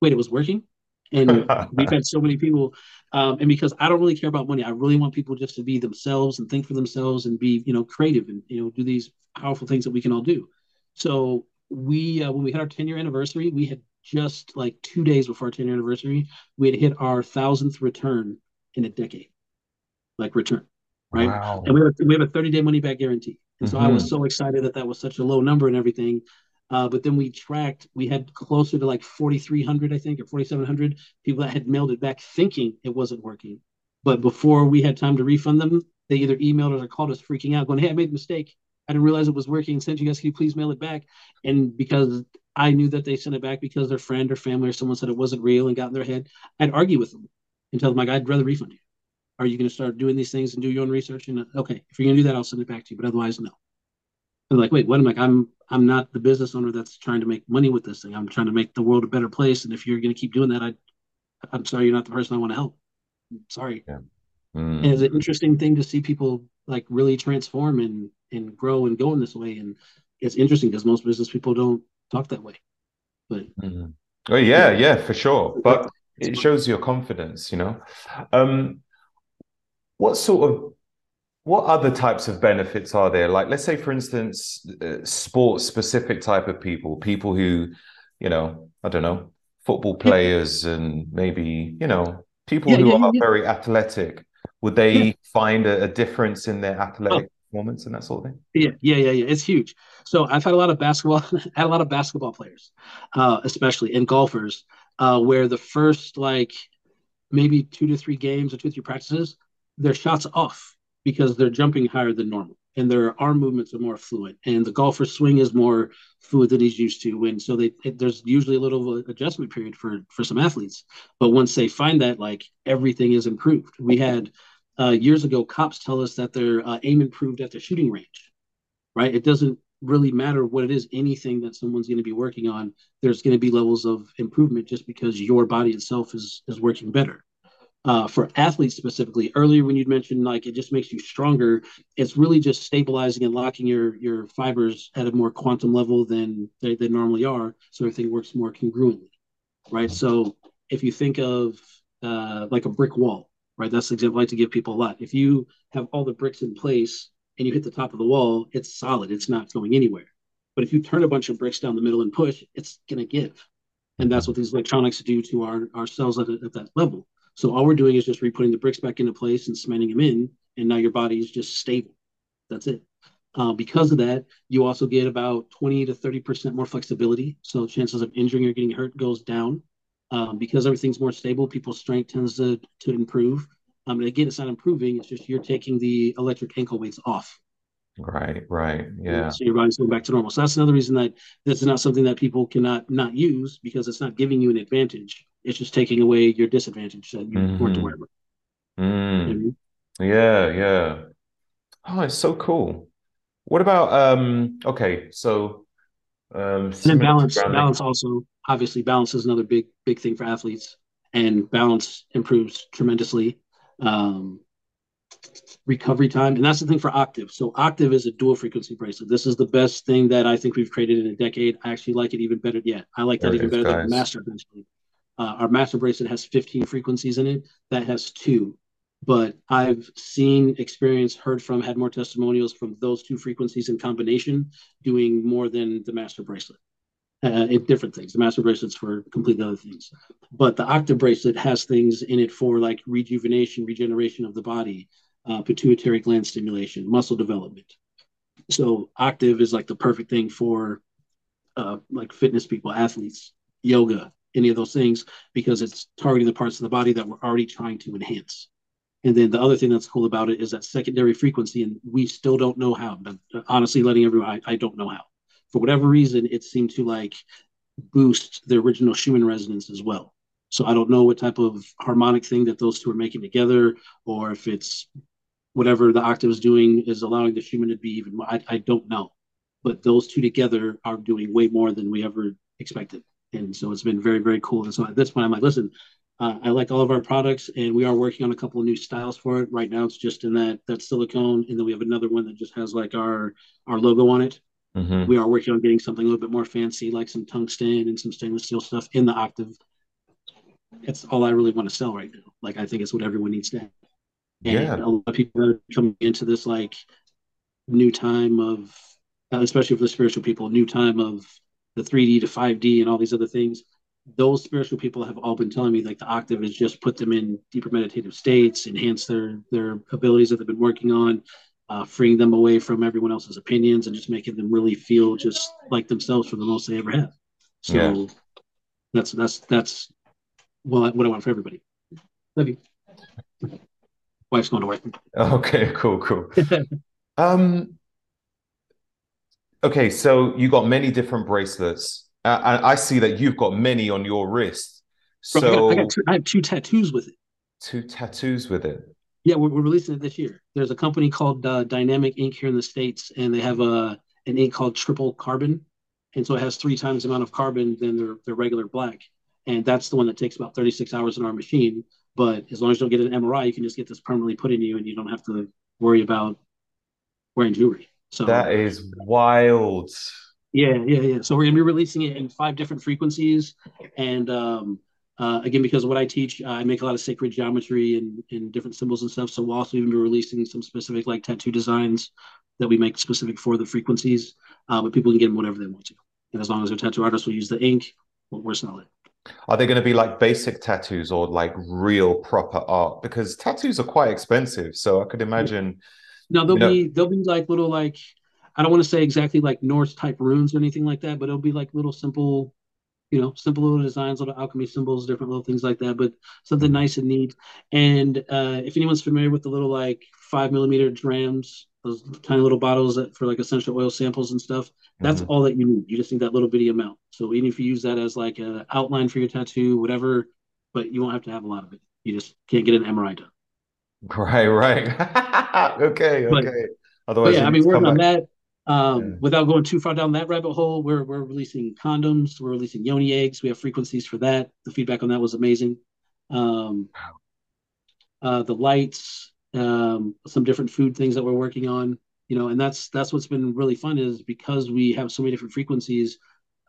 Speaker 3: wait, it was working? And *laughs* we've had so many people, um, and because I don't really care about money, I really want people just to be themselves and think for themselves and be, you know, creative and you know do these powerful things that we can all do. So we, uh, when we had our 10 year anniversary, we had just like two days before our 10 year anniversary, we had hit our thousandth return in a decade, like return, right?
Speaker 1: Wow.
Speaker 3: And we have a, we have a 30 day money back guarantee. And so I was
Speaker 1: Mhm.
Speaker 3: so excited that that was such a low number and everything. Uh, but then we tracked, we had closer to like 4,300, I think, or 4,700 people that had mailed it back thinking it wasn't working. But before we had time to refund them, they either emailed us or called us freaking out, going, Hey, I made a mistake. I didn't realize it was working. Sent you guys, can you please mail it back? And because I knew that they sent it back because their friend or family or someone said it wasn't real and got in their head, I'd argue with them and tell them, like, I'd rather refund you. Are you going to start doing these things and do your own research? And okay, if you're going to do that, I'll send it back to you. But otherwise, no. I'm like, wait, what? I'm like, I'm I'm not the business owner that's trying to make money with this thing. I'm trying to make the world a better place. And if you're going to keep doing that, I, I'm sorry, you're not the person I want to help. I'm sorry.
Speaker 1: Mm.
Speaker 3: And it's an interesting thing to see people like really transform and and grow and go in this way. And it's interesting because most business people don't talk that way. But
Speaker 1: Mhm. Oh yeah, yeah, for sure. But it shows your confidence, you know. Um, what sort of what other types of benefits are there? Like, let's say, for instance, uh, sports specific type of people, people who, you know, I don't know, football players and maybe, you know, people
Speaker 3: Yeah,
Speaker 1: who
Speaker 3: yeah,
Speaker 1: are
Speaker 3: yeah.
Speaker 1: very athletic, would they find a, a difference in their
Speaker 3: Oh,
Speaker 1: athletic performance and that sort of thing?
Speaker 3: Yeah, yeah, yeah, yeah. It's huge. So I've had a lot of basketball, *laughs* had a lot of basketball players, uh, especially and golfers, uh, where the first like maybe two to three games or two or three practices, their shots off because they're jumping higher than normal and their arm movements are more fluid and the golfer's swing is more fluid than he's used to. And so they it, there's usually a little adjustment period for for some athletes. But once they find that, like everything is improved. We had uh, years ago, cops tell us that their uh, aim improved at the shooting range right? It doesn't really matter what it is, anything that someone's going to be working on, there's going to be levels of improvement just because your body itself is is working better. Uh, for athletes specifically, earlier when you'd mentioned like it just makes you stronger, it's really just stabilizing and locking your your fibers at a more quantum level than they, they normally are, so everything works more congruently, right? So if you think of uh, like a brick wall, right? That's the example I like to give people a lot. If you have all the bricks in place and you hit the top of the wall, it's solid. It's not going anywhere. But if you turn a bunch of bricks down the middle and push, it's going to give. And that's what these electronics do to our, our cells at, at that level. So all we're doing is just re-putting the bricks back into place and cementing them in, and now your body is just stable. That's it. Uh, because of that, you also get about 20 to 30% more flexibility. So chances of injuring or getting hurt goes down. Um, because everything's more stable, people's strength tends to, to improve. Um, and again, it's not improving. It's just you're taking the electric ankle weights off.
Speaker 1: Right, right. Yeah.
Speaker 3: So your body's going back to normal. So that's another reason that this is not something that people cannot not use because it's not giving you an advantage. It's just taking away your disadvantage that you mm-hmm. weren't aware of.
Speaker 1: Mm. Yeah, yeah. Oh, it's so cool. What about um okay, so um
Speaker 3: and then balance balance also obviously balance is another big big thing for athletes and balance improves tremendously. Um recovery time. And that's the thing for Octave. So Octave is a dual frequency bracelet. This is the best thing that I think we've created in a decade. I actually like it even better. Yeah, I like that there even better guys. than Master bracelet. Uh, our Master bracelet has 15 frequencies in it. That has two. But I've seen, experienced, heard from, had more testimonials from those two frequencies in combination doing more than the Master bracelet. Uh, in different things. The master bracelet's for completely other things, but the octave bracelet has things in it for like rejuvenation, regeneration of the body, uh, pituitary gland stimulation, muscle development. So octave is like the perfect thing for uh, like fitness people, athletes, yoga, any of those things, because it's targeting the parts of the body that we're already trying to enhance. And then the other thing that's cool about it is that secondary frequency, and we still don't know how. But uh, honestly, letting everyone, I, I don't know how. For whatever reason, it seemed to like boost the original Schumann resonance as well. So I don't know what type of harmonic thing that those two are making together, or if it's whatever the octave is doing is allowing the Schumann to be even more. I, I don't know, but those two together are doing way more than we ever expected, and so it's been very very cool. And so at this point, I'm like, listen, uh, I like all of our products, and we are working on a couple of new styles for it. Right now, it's just in that that silicone, and then we have another one that just has like our our logo on it. Mm-hmm. We are working on getting something a little bit more fancy, like some tungsten and some stainless steel stuff in the octave. It's all I really want to sell right now. Like I think it's what everyone needs to have. And yeah. a lot of people are coming into this like new time of, especially for the spiritual people, new time of the 3D to 5D and all these other things. Those spiritual people have all been telling me like the octave has just put them in deeper meditative states, enhance their their abilities that they've been working on, uh, freeing them away from everyone else's opinions and just making them really feel just like themselves for the most they ever have. So yeah. that's that's that's well what I want for everybody. Love you wife's going to work.
Speaker 1: Okay, cool, cool. *laughs* um, okay, so you got many different bracelets. Uh, I see that you've got many on your wrist. So
Speaker 3: Bro, I, got, I, got two, I have two tattoos with it.
Speaker 1: Two tattoos with it.
Speaker 3: Yeah, we're, we're releasing it this year. There's a company called uh, Dynamic Ink here in the states, and they have a an ink called Triple Carbon, and so it has three times the amount of carbon than their their regular black, and that's the one that takes about 36 hours in our machine. But as long as you don't get an MRI, you can just get this permanently put in you, and you don't have to worry about wearing jewelry. So
Speaker 1: that is wild.
Speaker 3: Yeah, yeah, yeah. So we're gonna be releasing it in five different frequencies, and um, uh, again, because of what I teach, I make a lot of sacred geometry and, and different symbols and stuff. So we'll also even be releasing some specific like tattoo designs that we make specific for the frequencies. Uh, but people can get them whatever they want to, and as long as their tattoo artist will use the ink, we're selling.
Speaker 1: Are they going to be like basic tattoos or like real proper art? Because tattoos are quite expensive, so I could imagine.
Speaker 3: No, they'll be know... they'll be like little like I don't want to say exactly like Norse type runes or anything like that, but it'll be like little simple, you know, simple little designs, little alchemy symbols, different little things like that, but something nice and neat. And uh, if anyone's familiar with the little like five millimeter drams, those tiny little bottles that, for like essential oil samples and stuff. That's mm-hmm. all that you need. You just need that little bitty amount. So even if you use that as like an outline for your tattoo, whatever, but you won't have to have a lot of it. You just can't get an MRI done. *laughs*
Speaker 1: Right, right. *laughs* okay,
Speaker 3: but,
Speaker 1: okay.
Speaker 3: Otherwise, yeah, I mean, working on that. Um, yeah. Without going too far down that rabbit hole, we're we're releasing condoms. We're releasing yoni eggs. We have frequencies for that. The feedback on that was amazing. Um, uh, the lights, um, some different food things that we're working on you know and that's that's what's been really fun is because we have so many different frequencies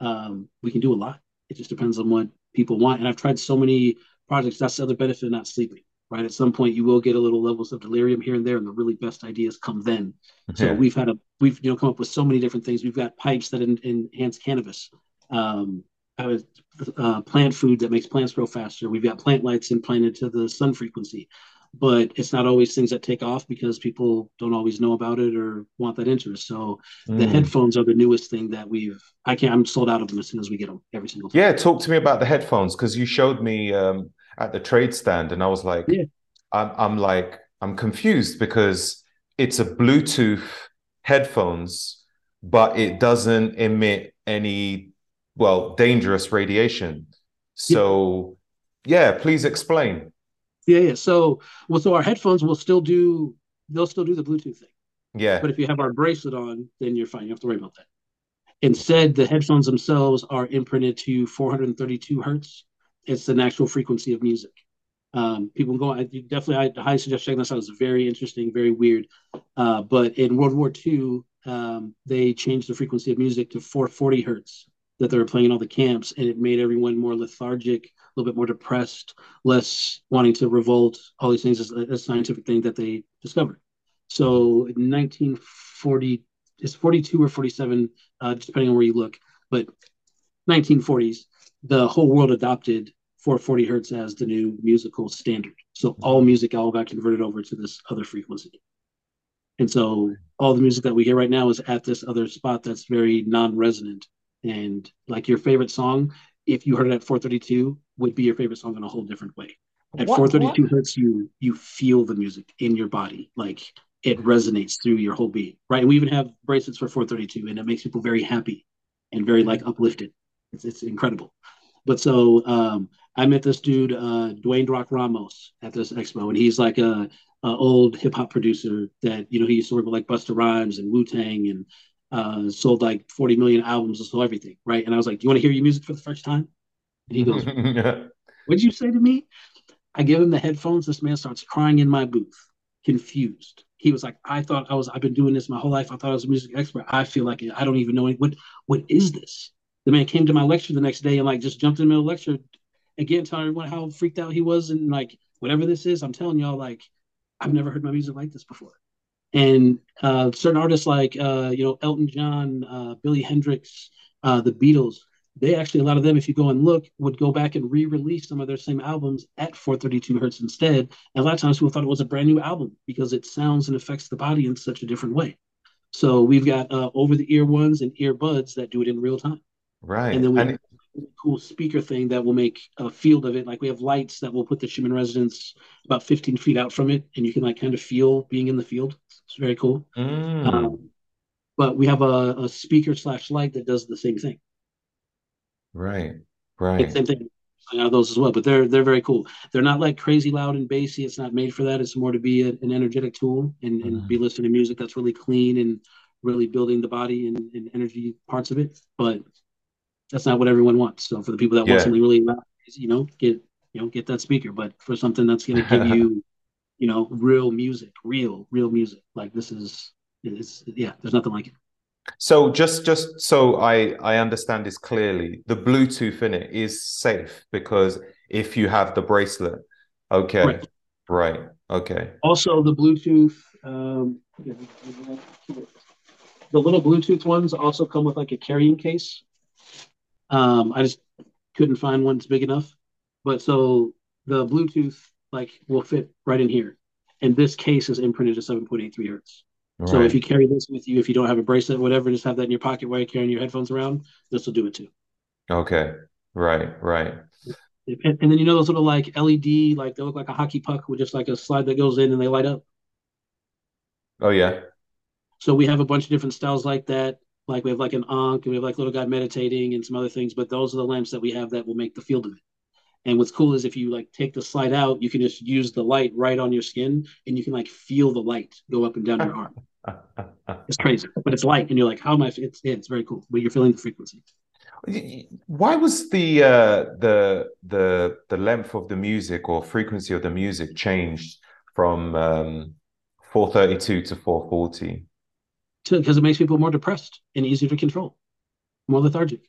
Speaker 3: um, we can do a lot it just depends on what people want and i've tried so many projects that's the other benefit of not sleeping right at some point you will get a little levels of delirium here and there and the really best ideas come then okay. so we've had a we've you know come up with so many different things we've got pipes that enhance cannabis um, uh, plant food that makes plants grow faster. We've got plant lights implanted to the sun frequency but it's not always things that take off because people don't always know about it or want that interest. So mm. the headphones are the newest thing that we've. I can't. I'm sold out of them as soon as we get them every single.
Speaker 1: Time. Yeah, talk to me about the headphones because you showed me um, at the trade stand, and I was like, yeah. I'm, I'm like, I'm confused because it's a Bluetooth headphones, but it doesn't emit any, well, dangerous radiation. So, yeah, please explain.
Speaker 3: Yeah, yeah. So, well, so our headphones will still do, they'll still do the Bluetooth thing.
Speaker 1: Yeah.
Speaker 3: But if you have our bracelet on, then you're fine. You don't have to worry about that. Instead, the headphones themselves are imprinted to 432 hertz. It's the natural frequency of music. Um, people go, I definitely, I highly suggest checking this out. It's very interesting, very weird. Uh, but in World War II, um, they changed the frequency of music to 440 hertz that they were playing in all the camps, and it made everyone more lethargic, a little bit more depressed, less wanting to revolt. All these things is a scientific thing that they discovered. So in 1940, it's 42 or 47, uh, depending on where you look, but 1940s, the whole world adopted 440 hertz as the new musical standard. So all music all got converted over to this other frequency. And so all the music that we hear right now is at this other spot that's very non-resonant. And like your favorite song, if you heard it at 432, would be your favorite song in a whole different way. At what, 432 what? hertz, you you feel the music in your body. Like it resonates through your whole being, right? And we even have bracelets for 432, and it makes people very happy and very like uplifted. It's, it's incredible. But so um, I met this dude, uh, Dwayne Rock Ramos, at this expo, and he's like a, a old hip hop producer that you know he used to work with like Busta Rhymes and Wu Tang and uh, sold like 40 million albums and so everything, right? And I was like, "Do you want to hear your music for the first time?" And he goes, *laughs* "What'd you say to me?" I give him the headphones. This man starts crying in my booth, confused he was like, I thought I was, I've been doing this my whole life. I thought I was a music expert. I feel like I don't even know any, what, what is this? The man came to my lecture the next day and like just jumped in the middle of the lecture again, telling everyone how freaked out he was. And like, whatever this is, I'm telling y'all, like, I've never heard my music like this before. And uh, certain artists like, uh, you know, Elton John, uh, Billy Hendrix, uh, the Beatles, they actually a lot of them if you go and look would go back and re-release some of their same albums at 432 hertz instead and a lot of times people thought it was a brand new album because it sounds and affects the body in such a different way so we've got uh, over the ear ones and earbuds that do it in real time
Speaker 1: right
Speaker 3: and then we have a cool speaker thing that will make a field of it like we have lights that will put the schumann resonance about 15 feet out from it and you can like kind of feel being in the field it's very cool
Speaker 1: mm.
Speaker 3: um, but we have a, a speaker slash light that does the same thing
Speaker 1: Right. Right.
Speaker 3: Same thing. I have those as well, but they're they're very cool. They're not like crazy loud and bassy. It's not made for that. It's more to be a, an energetic tool and, and mm-hmm. be listening to music that's really clean and really building the body and, and, energy parts of it. But that's not what everyone wants. So for the people that yeah. want something really loud, you know, get you know get that speaker. But for something that's going to give *laughs* you, you know, real music, real real music, like this is, it's yeah, there's nothing like it.
Speaker 1: So just just so I I understand this clearly, the Bluetooth in it is safe because if you have the bracelet, okay, right, right. okay.
Speaker 3: Also, the Bluetooth, um, the little Bluetooth ones also come with like a carrying case. Um, I just couldn't find one that's big enough, but so the Bluetooth like will fit right in here, and this case is imprinted to 7.83 hertz. So if you carry this with you, if you don't have a bracelet, whatever, just have that in your pocket while you're carrying your headphones around. This will do it too.
Speaker 1: Okay. Right. Right.
Speaker 3: And, and, then you know those little like LED, like they look like a hockey puck with just like a slide that goes in and they light up.
Speaker 1: Oh yeah.
Speaker 3: So we have a bunch of different styles like that. Like we have like an Ankh, and we have like little guy meditating and some other things, but those are the lamps that we have that will make the field of it. And what's cool is if you like take the slide out, you can just use the light right on your skin and you can like feel the light go up and down your arm. *laughs* it's crazy, but it's light, and you're like, how am I? It's yeah, it's very cool, but you're feeling the frequency.
Speaker 1: Why was the uh, the the the length of the music or frequency of the music changed from um, 432 to 440?
Speaker 3: Because it makes people more depressed and easier to control, more lethargic.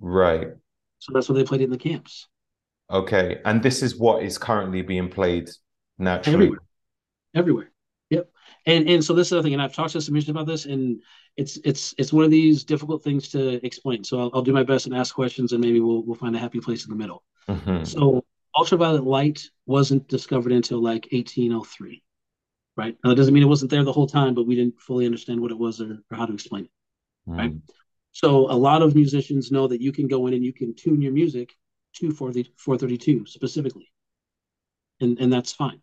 Speaker 1: Right.
Speaker 3: So that's why they played it in the camps.
Speaker 1: Okay, and this is what is currently being played naturally.
Speaker 3: Everywhere. Everywhere. Yep. And and so this is the thing, and I've talked to some about this, and it's it's it's one of these difficult things to explain. So I'll, I'll do my best and ask questions, and maybe we'll we'll find a happy place in the middle. Mm-hmm. So ultraviolet light wasn't discovered until like 1803, right? Now that doesn't mean it wasn't there the whole time, but we didn't fully understand what it was or, or how to explain it, mm. right? So a lot of musicians know that you can go in and you can tune your music to 432 specifically, and and that's fine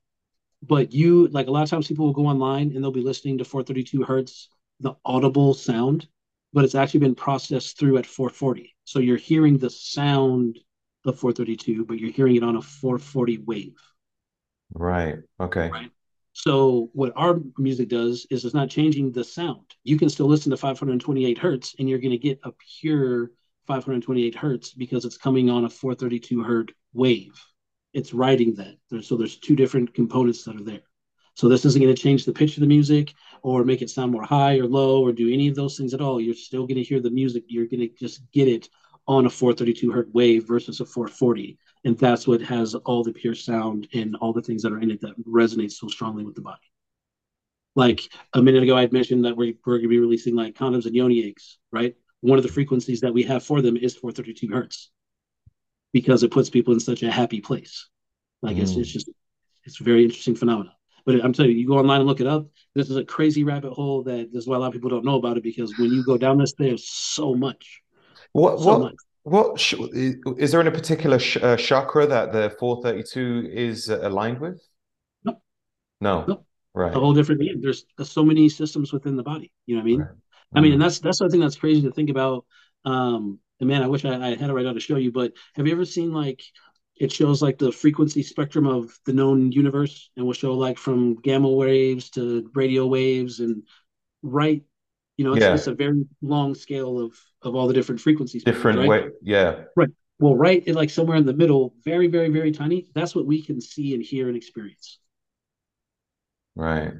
Speaker 3: but you like a lot of times people will go online and they'll be listening to 432 hertz, the audible sound, but it's actually been processed through at 440. So you're hearing the sound of 432, but you're hearing it on a 440 wave.
Speaker 1: Right. Okay.
Speaker 3: Right. So what our music does is it's not changing the sound. You can still listen to 528 hertz and you're going to get a pure 528 hertz because it's coming on a 432 hertz wave. It's writing that. So there's two different components that are there. So this isn't going to change the pitch of the music or make it sound more high or low or do any of those things at all. You're still going to hear the music. You're going to just get it on a 432 hertz wave versus a 440 and that's what has all the pure sound and all the things that are in it that resonates so strongly with the body. Like a minute ago i had mentioned that we're, we're going to be releasing like condoms and yoni eggs right? One of the frequencies that we have for them is 432 hertz because it puts people in such a happy place. Like mm. it's, it's just it's a very interesting phenomenon. But i'm telling you you go online and look it up this is a crazy rabbit hole that this is why a lot of people don't know about it because when you go down this there's so much.
Speaker 1: What so what much. What sh- is there in a particular sh- uh, chakra that the 432 is uh, aligned with?
Speaker 3: No.
Speaker 1: No. No. Right.
Speaker 3: A whole different thing. There's, so many systems within the body. You know what I mean? Right. I mean, and that's that's the thing that's crazy to think about. Um, and man, I wish I, I had it right now to show you. But have you ever seen like it shows like the frequency spectrum of the known universe, and will show like from gamma waves to radio waves, and right you know, it's, yeah. it's a very long scale of of all the different frequencies.
Speaker 1: Different right? way, yeah.
Speaker 3: Right. Well, right, in like somewhere in the middle, very, very, very tiny. That's what we can see and hear and experience.
Speaker 1: Right.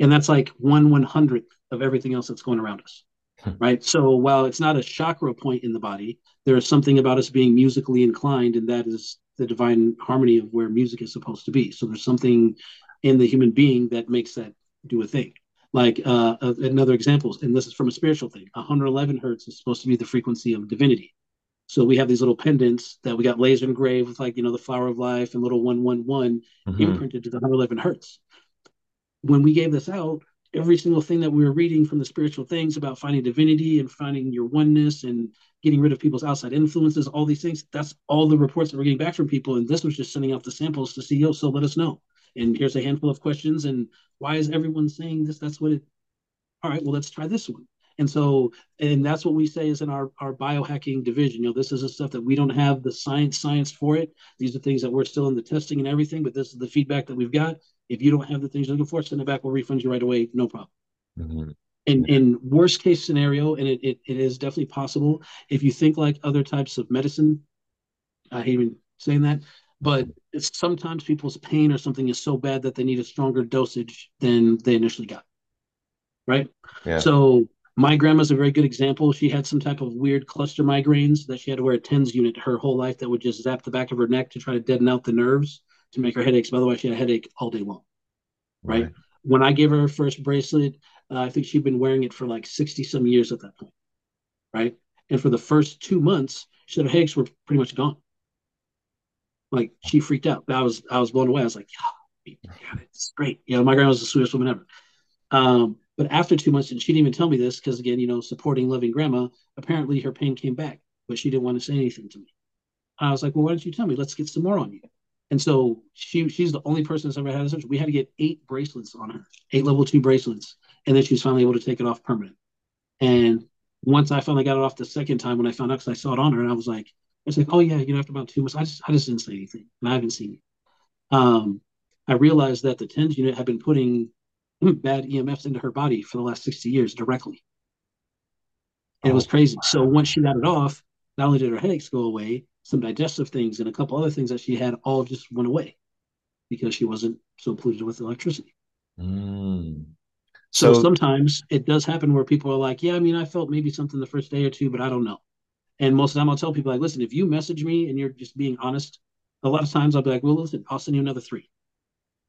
Speaker 3: And that's like one one hundredth of everything else that's going around us. Hmm. right. So while it's not a chakra point in the body, there is something about us being musically inclined, and that is the divine harmony of where music is supposed to be. So there's something in the human being that makes that do a thing. Like uh, another example, and this is from a spiritual thing 111 hertz is supposed to be the frequency of divinity. So we have these little pendants that we got laser engraved with, like, you know, the flower of life and little 111 mm-hmm. imprinted to the 111 hertz. When we gave this out, every single thing that we were reading from the spiritual things about finding divinity and finding your oneness and getting rid of people's outside influences, all these things, that's all the reports that we're getting back from people. And this was just sending out the samples to see, oh, so let us know and here's a handful of questions and why is everyone saying this? That's what it all right well let's try this one. And so and that's what we say is in our our biohacking division. You know this is the stuff that we don't have the science science for it. These are things that we're still in the testing and everything but this is the feedback that we've got. If you don't have the things you're looking for send it back. We'll refund you right away. No problem. Mm-hmm. in in worst case scenario and it, it, it is definitely possible if you think like other types of medicine i hate even saying that but sometimes people's pain or something is so bad that they need a stronger dosage than they initially got. Right. Yeah. So my grandma's a very good example. She had some type of weird cluster migraines that she had to wear a TENS unit her whole life that would just zap the back of her neck to try to deaden out the nerves to make her headaches. Otherwise, she had a headache all day long. Right. right. When I gave her her first bracelet, uh, I think she'd been wearing it for like 60 some years at that point. Right. And for the first two months, she said her headaches were pretty much gone. Like she freaked out. I was I was blown away. I was like, yeah, it's great. You know, my grandma was the sweetest woman ever. Um, but after two months, and she didn't even tell me this because again, you know, supporting loving grandma, apparently her pain came back, but she didn't want to say anything to me. I was like, well, why don't you tell me? Let's get some more on you. And so she she's the only person that's ever had a surgery. We had to get eight bracelets on her, eight level two bracelets, and then she was finally able to take it off permanent. And once I finally got it off the second time when I found out because I saw it on her, and I was like, it's like, oh yeah, you know, after about two months, I just I just didn't say anything, and I haven't seen it. Um, I realized that the TENS unit had been putting bad EMFs into her body for the last 60 years directly. And it was oh, crazy. So once she got it off, not only did her headaches go away, some digestive things and a couple other things that she had all just went away because she wasn't so polluted with electricity.
Speaker 1: Mm.
Speaker 3: So, so, sometimes it does happen where people are like, yeah, I mean, I felt maybe something the first day or two, but I don't know. And most of the time I'll tell people like, listen, if you message me and you're just being honest, a lot of times I'll be like, well, listen, I'll send you another three.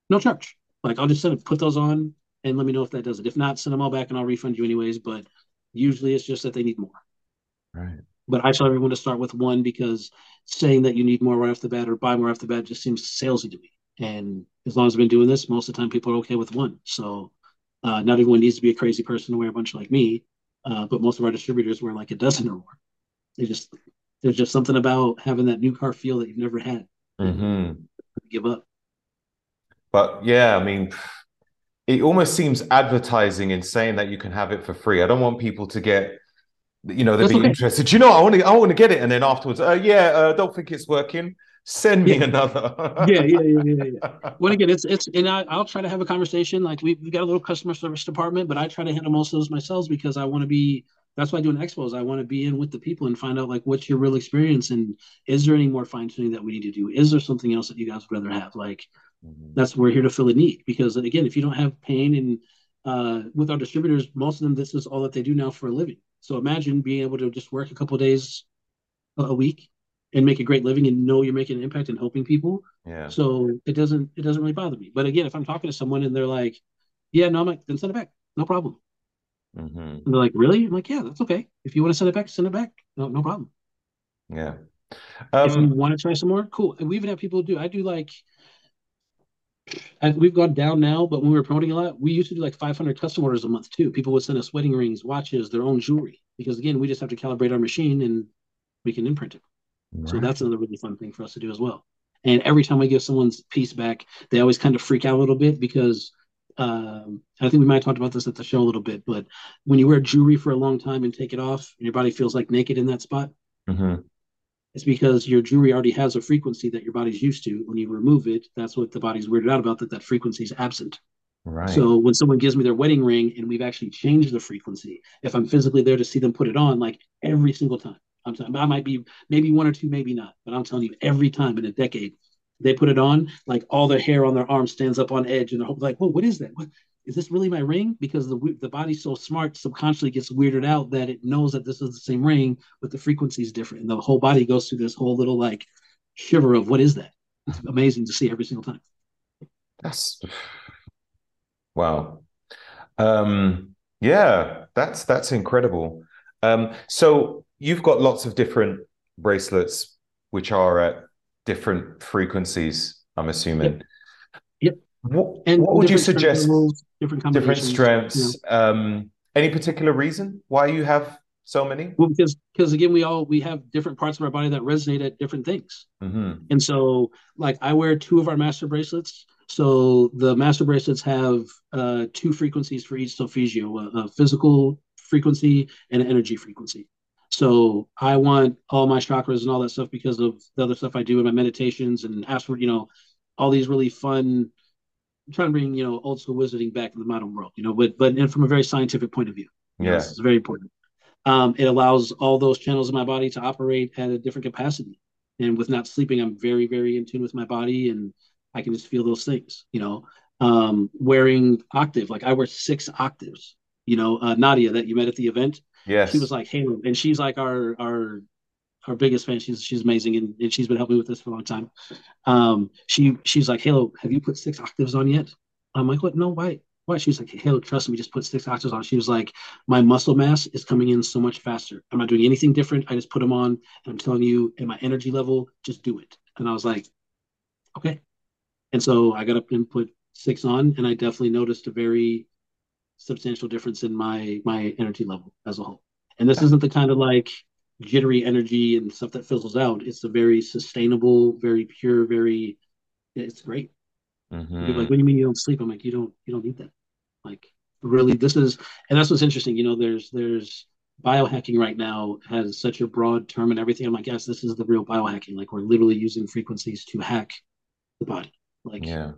Speaker 3: No charge. Like I'll just send it, put those on and let me know if that does it. If not, send them all back and I'll refund you anyways. But usually it's just that they need more.
Speaker 1: Right.
Speaker 3: But I tell everyone to start with one because saying that you need more right off the bat or buy more off the bat just seems salesy to me. And as long as I've been doing this, most of the time people are okay with one. So uh, not everyone needs to be a crazy person to wear a bunch like me. Uh, but most of our distributors wear like a dozen or more. They just there's just something about having that new car feel that you've never had.
Speaker 1: Mm-hmm.
Speaker 3: Give up.
Speaker 1: But yeah, I mean, it almost seems advertising in saying that you can have it for free. I don't want people to get, you know, they'd
Speaker 3: That's
Speaker 1: be
Speaker 3: okay.
Speaker 1: interested. You know? I want to, I want to get it, and then afterwards, uh, yeah, uh, don't think it's working. Send me
Speaker 3: Yeah.
Speaker 1: another. *laughs*
Speaker 3: Yeah, yeah, yeah, yeah, yeah. Well, again, it's it's and I, I'll try to have a conversation. Like we we got a little customer service department, but I try to handle most of those myself because I want to be. That's why I do an expos. I want to be in with the people and find out like what's your real experience and is there any more fine tuning that we need to do? Is there something else that you guys would rather have? Like
Speaker 1: Mhm.
Speaker 3: that's we're here to fill a need because again, if you don't have pain and uh, with our distributors, most of them this is all that they do now for a living. So imagine being able to just work a couple days a a week and make a great living and know you're making an impact and helping people
Speaker 1: Yeah.
Speaker 3: so it doesn't it doesn't really bother me. But again, if I'm talking to someone and they're like, "Yeah, no, I'm like, then send it back, no problem."
Speaker 1: Hmm
Speaker 3: And they're like, "Really?" I'm like, "Yeah, that's okay. If you want to send it back, send it back. No, no problem.
Speaker 1: Yeah.
Speaker 3: if you
Speaker 1: Um,
Speaker 3: want to try some more, cool." And we even have people do. I do like, I, we've gone down now, but when we were promoting a lot, we used to do like 500 custom orders a month too. People would send us wedding rings, watches, their own jewelry, because again, we just have to calibrate our machine and we can imprint it. So that's another really fun thing for us to do as well. And every time we give someone's piece back, they always kind of freak out a little bit because um, I think we might have talked about this at the show a little bit, but when you wear jewelry for a long time and take it off and your body feels like naked in that spot,
Speaker 1: Mhm.
Speaker 3: it's because your jewelry already has a frequency that your body's used to. When you remove it, that's what the body's weirded out about that that frequency is absent.
Speaker 1: Right.
Speaker 3: So when someone gives me their wedding ring and we've actually changed the frequency, if I'm physically there to see them put it on, like every single time, I'm telling, I might be maybe one or two, maybe not, but I'm telling you, every time in a decade, they put it on, like all their hair on their arm stands up on edge, and they're like, "Whoa, what is that? What is this really my ring?" Because the the body's so smart, subconsciously gets weirded out that it knows that this is the same ring, but the frequency is different, and the whole body goes through this whole little like shiver of what is that? It's amazing to see every single time.
Speaker 1: That's wow. Um, yeah, that's that's incredible. Um, so you've got lots of different bracelets which are at different frequencies, I'm assuming.
Speaker 3: Yep.
Speaker 1: What,
Speaker 3: And
Speaker 1: what would you suggest?
Speaker 3: different
Speaker 1: Different
Speaker 3: combinations, you know.
Speaker 1: strengths. Um, any particular reason why you have so many?
Speaker 3: Well, because because again, we all we have different parts of our body that resonate at different things.
Speaker 1: hmm
Speaker 3: And so, like, I wear two of our master bracelets. So the master bracelets have uh, two frequencies for each solfeggio: a, a physical frequency and an energy frequency. So I want all my chakras and all that stuff because of the other stuff I do in my meditations and ask for, you know, all these really fun. I'm trying to bring you know old school wizarding back to the modern world, you know, but but and from a very scientific point of view.
Speaker 1: Yeah.
Speaker 3: is very important. Um, it allows all those channels in my body to operate at a different capacity. And with not sleeping, I'm very, very in tune with my body and I can just feel those things, you know. Um, wearing octave, like I wear six octaves, you know, uh, Nadia that you met at the event,
Speaker 1: Yes.
Speaker 3: she was like, Hey, and she's like our, our, our biggest fan. She's, she's amazing. And, and she's been helping me with this for a long time. Um, she, she's like, Halo, have you put six octaves on yet? I'm like, what? No, why? Why? She's like, Halo, trust me, just put six octaves on. She was like, my muscle mass is coming in so much faster. I'm not doing anything different. I just put them on. And I'm telling you, at my energy level, just do it. And I was like, okay. And so I got up and put six on, and I definitely noticed a very substantial difference in my my energy level as a whole. And this isn't the kind of like jittery energy and stuff that fizzles out. It's a very sustainable, very pure, very. It's great.
Speaker 1: Mhm.
Speaker 3: like, what do you mean you don't sleep? I'm like, you don't you don't need that. Like really, this is and that's what's interesting. You know, there's there's biohacking right now has such a broad term and everything. I'm like, yes, this is the real biohacking. Like we're literally using frequencies to hack the body. Like
Speaker 1: Yeah.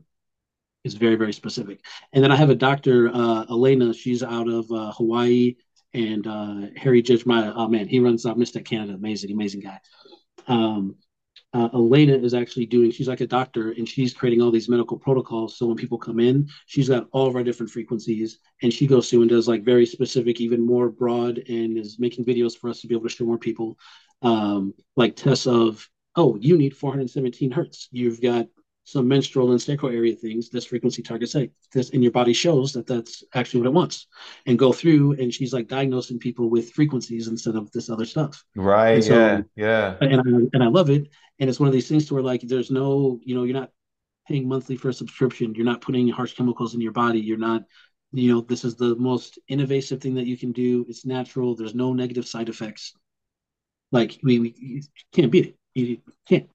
Speaker 3: It's very very specific. And then I have a doctor, uh, Elena. She's out of uh, Hawaii, and uh, Harry Judge Maya. Oh man, he runs uh, Mystech Canada. Amazing, amazing guy. Um, uh, Elena is actually doing, she's like a doctor and she's creating all these medical protocols. So when people come in, she's got all of our different frequencies and she goes through and does like very specific, even more broad, and is making videos for us to be able to show more people um, like tests of, oh, you need 417 hertz. You've got some menstrual and sacral area things. This frequency targets A. This, and your body shows that that's actually what it wants. And go through, and she's like diagnosing people with frequencies instead of this other stuff
Speaker 1: Right.
Speaker 3: And so-
Speaker 1: yeah. Yeah.
Speaker 3: and I and I love it. And it's one of these things to where like there's no, you know, you're not paying monthly for a subscription. You're not putting harsh chemicals in your body. You're not, you know, this is the most innovative thing that you can do. It's natural. There's no negative side effects. Like we, we can't beat it. You can't.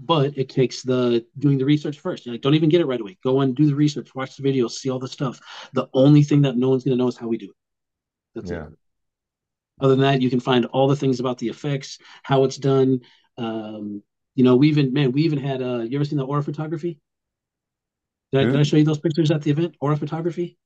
Speaker 3: But it takes the doing the research first. You're like, don't even get it right away. Go and do the research, watch the videos, see all the stuff. The only thing that no one's going to know is how we do it. That's
Speaker 1: Yeah.
Speaker 3: it. Other than that, you can find all the things about the effects, how it's done. Um, you know, we even man, we even had. Uh, you ever seen the aura photography? Did I, did I show you those pictures at the event? Aura photography.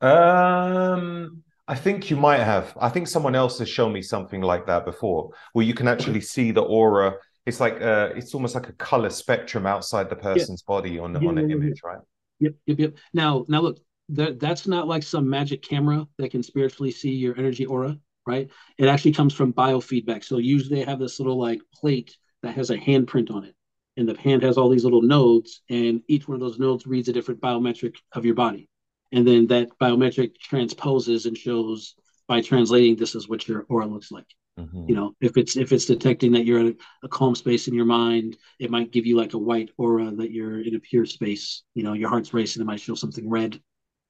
Speaker 1: Um, I think you might have. I think someone else has shown me something like that before, where you can actually *clears throat* see the aura. It's like uh, it's almost like a color spectrum outside the
Speaker 3: Yeah,
Speaker 1: person's body on
Speaker 3: yeah,
Speaker 1: on
Speaker 3: yeah,
Speaker 1: an
Speaker 3: yeah, yeah.
Speaker 1: image, right?
Speaker 3: Yep, yep, yep. Now, now look, that that's not like some magic camera that can spiritually see your energy aura, right? It actually comes from biofeedback. So usually they have this little like plate that has a handprint on it, and the hand has all these little nodes, and each one of those nodes reads a different biometric of your body, and then that biometric transposes and shows by translating this is what your aura looks like
Speaker 1: hmm
Speaker 3: you know if it's if it's detecting that you're in a, a calm space in your mind it might give you like a white aura that you're in a pure space. You know your heart's racing it might show something red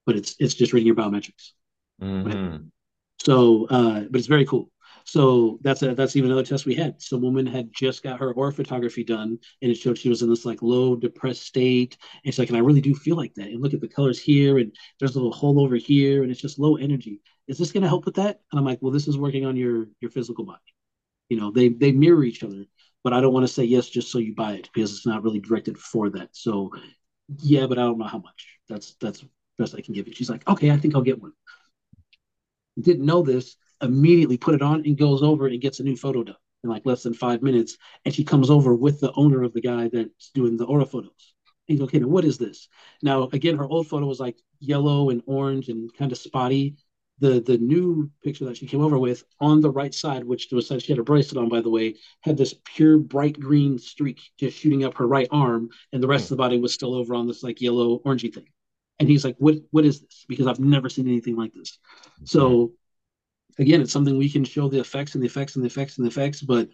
Speaker 3: but it's it's just reading your biometrics. Right?
Speaker 1: Hmm
Speaker 3: so uh but it's very cool. So that's a that's even another test we had. Some woman had just got her aura photography done and it showed she was in this like low depressed state. And it's like and i really do feel like that. And look at the colors here and there's a little hole over here and it's just low energy is this going to help with that? And i'm like well this is working on your your physical body. You know they they mirror each other but i don't want to say yes just so you buy it because it's not really directed for that. So yeah but i don't know how much. That's that's best i can give you. She's like okay i think i'll get one. Didn't know this immediately put it on and goes over and gets a new photo done in like less than five minutes. And she comes over with the owner of the guy that's doing the aura photos and goes okay now what is this? Now again her old photo was like yellow and orange and kind of spotty the the new picture that she came over with on the right side, which was said she had a bracelet on, by the way, had this pure bright green streak just shooting up her right arm, and the rest of the body was still over on this like yellow orangey thing. And he's like, "What what is this?" Because I've never seen anything like this. So again, it's something we can show the effects and the effects and the effects and the effects, but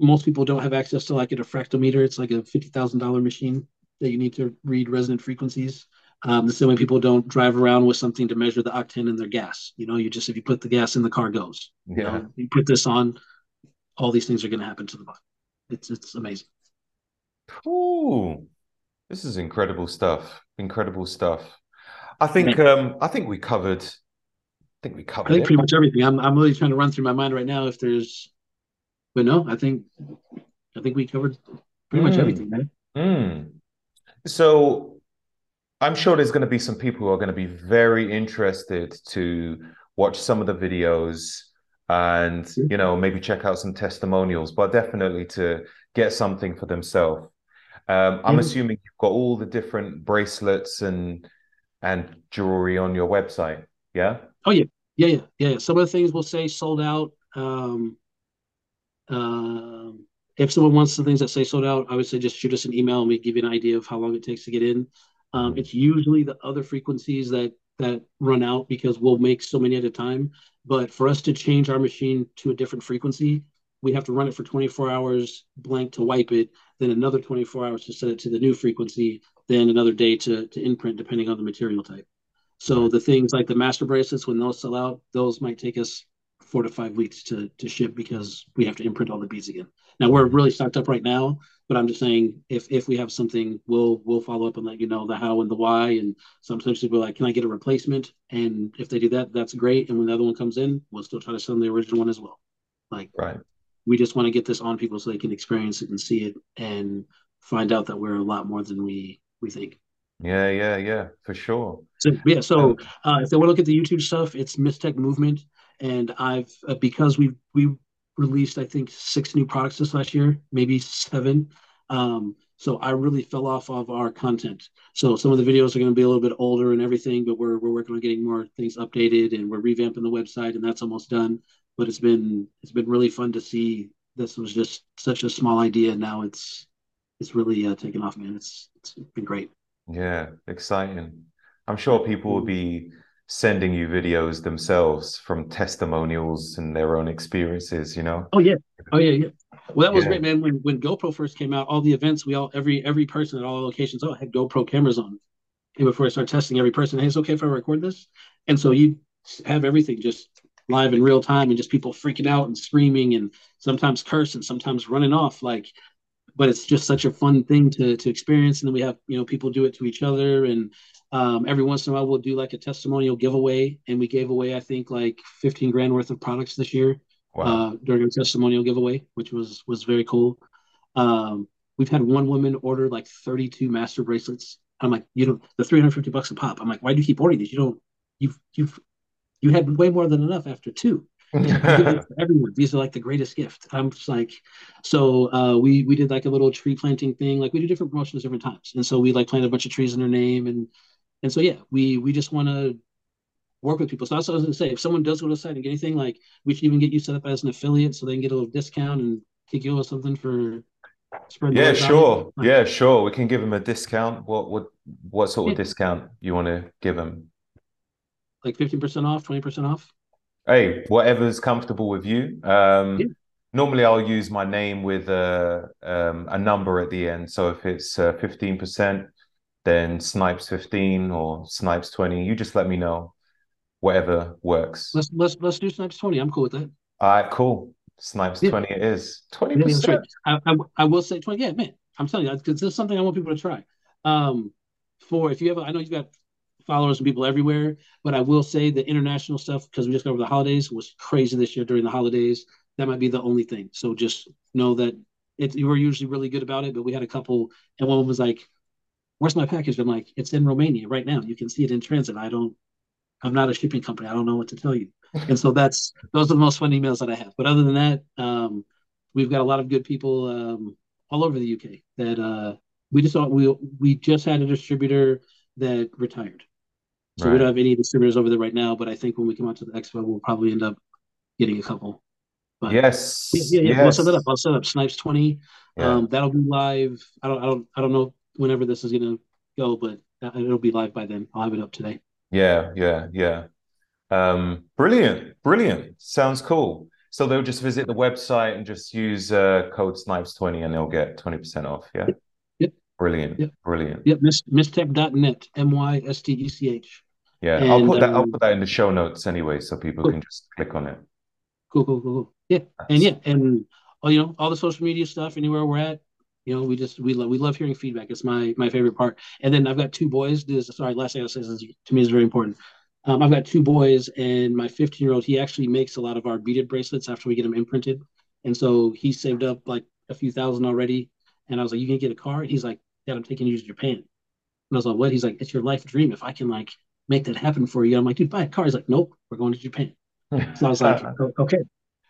Speaker 3: most people don't have access to like a diffractometer. It's like a fifty thousand dollar machine that you need to read resonant frequencies. Um, the same way people don't drive around with something to measure the octane in their gas. You know, you just if you put the gas in, the car goes. You
Speaker 1: Yeah.
Speaker 3: know, you put this on, all these things are going to happen to the body. It's it's amazing.
Speaker 1: Ooh, this is incredible stuff. Incredible stuff. I think um I think we covered I think we covered.
Speaker 3: I think
Speaker 1: it.
Speaker 3: pretty much everything. I'm I'm really trying to run through my mind right now if there's, but no, I think I think we covered pretty much
Speaker 1: Mm,
Speaker 3: everything, man.
Speaker 1: mm. So I'm sure there's going to be some people who are going to be very interested to watch some of the videos and, you know, maybe check out some testimonials, but definitely to get something for themselves. Um, I'm
Speaker 3: Yeah.
Speaker 1: assuming you've got all the different bracelets and and jewelry on your website. Yeah?
Speaker 3: Oh yeah, yeah, yeah, yeah. yeah. Some of the things will say sold out. Um, um, if someone wants the things that say sold out, I would say just shoot us an email and we give you an idea of how long it takes to get in. Um, it's usually the other frequencies that that run out because we'll make so many at a time. But for us to change our machine to a different frequency, we have to run it for 24 hours blank to wipe it, then another 24 hours to set it to the new frequency, then another day to to imprint depending on the material type. So the things like the master bracelets, when those sell out, those might take us four to five weeks to to ship because we have to imprint all the beads again. Now we're really stocked up right now, but I'm just saying if if we have something, we'll we'll follow up and let you know the how and the why. And sometimes people are like, "Can I get a replacement?" And if they do that, that's great. And when the other one comes in, we'll still try to sell them the original one as well. Like
Speaker 1: Right.
Speaker 3: we just want to get this on people so they can experience it and see it and find out that we're a lot more than we we think.
Speaker 1: Yeah, yeah, yeah, for sure.
Speaker 3: So yeah, so uh, if they want to look at the YouTube stuff, it's Mystech Movement, and I've uh, because we we released I think six new products this last year, maybe seven. Um, so I really fell off of our content. So some of the videos are going to be a little bit older and everything, but we're we're working on getting more things updated, and we're revamping the website, and that's almost done. But it's been it's been really fun to see. This was just such a small idea. Now it's it's really uh, taken off, man. It's it's been great.
Speaker 1: yeah, exciting. I'm sure people will be sending you videos themselves from testimonials and their own experiences, you know?
Speaker 3: Oh yeah. Oh yeah, yeah. Well, that was
Speaker 1: Yeah.
Speaker 3: great, man. When when GoPro first came out, all the events, we all every every person at all locations, oh, had GoPro cameras on. And before I start testing every person, hey, it's okay if I record this. And so you have everything just live in real time, and just people freaking out and screaming, and sometimes cursing, sometimes running off. Like but it's just such a fun thing to to experience. And then we have you know people do it to each other, and um, every once in a while we'll do like a testimonial giveaway, and we gave away I think like 15 grand worth of products this year wow. uh, during a testimonial giveaway, which was was very cool. Um, we've had one woman order like 32 master bracelets. I'm like, you know, the 350 bucks a pop. I'm like, why do you keep ordering these? You don't, you've, you've, you had way more than enough after two. *laughs* everyone. These are like the greatest gift. I'm just like, so uh, we we did like a little tree planting thing. Like we do different promotions different times, and so we like planted a bunch of trees in her name, and and so yeah, we we just want to work with people. So that's what I was gonna say. If someone does go to the site and get anything, like we should even get you set up as an affiliate, so they can get a little discount and kick you with something for. Spreading.
Speaker 1: Yeah, sure. Like, yeah, sure. We can give them a discount. What what what sort of yeah. discount you want to give them?
Speaker 3: Like fifteen percent off, twenty percent off
Speaker 1: hey, whatever's comfortable with you. Um, yeah. Normally, I'll use my name with a um, a number at the end. So if it's uh, fifteen uh, percent, then Snipes fifteen or Snipes twenty. You just let me know, whatever works.
Speaker 3: Let's let's let's do Snipes twenty. I'm cool with that.
Speaker 1: All right, cool. Snipes yeah. twenty it is twenty percent.
Speaker 3: I, I, I will say twenty. Yeah, man, I'm telling you, because this is something I want people to try. Um, for if you ever, I know you've got followers and people everywhere. But I will say the international stuff, because we just got over the holidays, was crazy this year during the holidays. That might be the only thing. So just know that it, you were usually really good about it, but we had a couple, and one was like, "Where's my package?" I'm like, "It's in Romania right now. You can see it in transit." I don't. I'm not a shipping company. I don't know what to tell you. and so that's those are the most fun emails that I have. But other than that, um, we've got a lot of good people um, all over the UK that uh, we just we we just had a distributor that retired. So right. we don't have any distributors over there right now, but I think when we come out to the expo, we'll probably end up getting a couple.
Speaker 1: But yes,
Speaker 3: yeah, yeah, yeah. Yes. We'll set that up. I'll set up Snipes twenty. Yeah. Um, that'll be live. I don't, I don't, I don't know whenever this is gonna go, but it'll be live by then. I'll have it up today.
Speaker 1: Yeah, yeah, yeah. Um, brilliant, brilliant. Sounds cool. So they'll just visit the website and just use uh, code Snipes twenty, and they'll get twenty percent off. Yeah.
Speaker 3: Yep.
Speaker 1: Brilliant.
Speaker 3: Yep.
Speaker 1: Brilliant.
Speaker 3: Yep. Mystech.net. M y s t e c h.
Speaker 1: Yeah, and, I'll put that. Um, I'll put that in the show notes anyway, so people cool. can just click on it.
Speaker 3: Cool, cool, cool, cool. Yeah, That's... and yeah, and all you know, all the social media stuff, anywhere we're at, you know, we just we love we love hearing feedback. It's my my favorite part. And then I've got two boys. This sorry, last thing I say is to me is very important. Um, I've got two boys, and my 15 year old he actually makes a lot of our beaded bracelets after we get them imprinted, and so he saved up like a few thousand already. And I was like, "You can get a car?" And he's like, "Dad, I'm taking you to Japan." And I was like, "What?" He's like, "It's your life dream. If I can like make that happen for you. I'm like, dude, buy a car. He's like, nope, we're going to Japan. so I was like, *laughs* okay.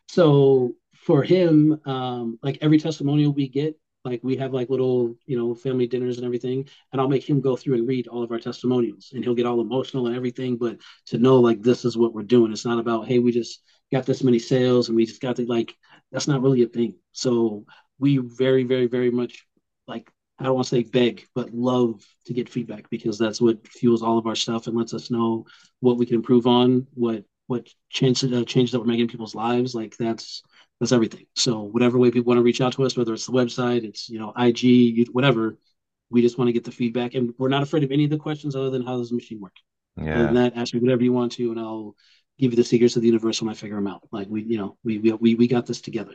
Speaker 3: So for him, um, like every testimonial we get, like we have like little, you know, family dinners and everything, and I'll make him go through and read all of our testimonials, and he'll get all emotional and everything. But to know like this is what we're doing, it's not about hey, we just got this many sales and we just got to like that's not really a thing. So we very, very, very much like I don't want to say beg, but love to get feedback because that's what fuels all of our stuff and lets us know what we can improve on, what what changes uh, changes that we're making in people's lives. Like that's that's everything. So whatever way people want to reach out to us, whether it's the website, it's you know IG, whatever, we just want to get the feedback, and we're not afraid of any of the questions other than how does the machine work. Yeah. Other than that, ask me whatever you want to, and I'll give you the secrets of the universe when I figure them out. Like we, you know, we we we got this together.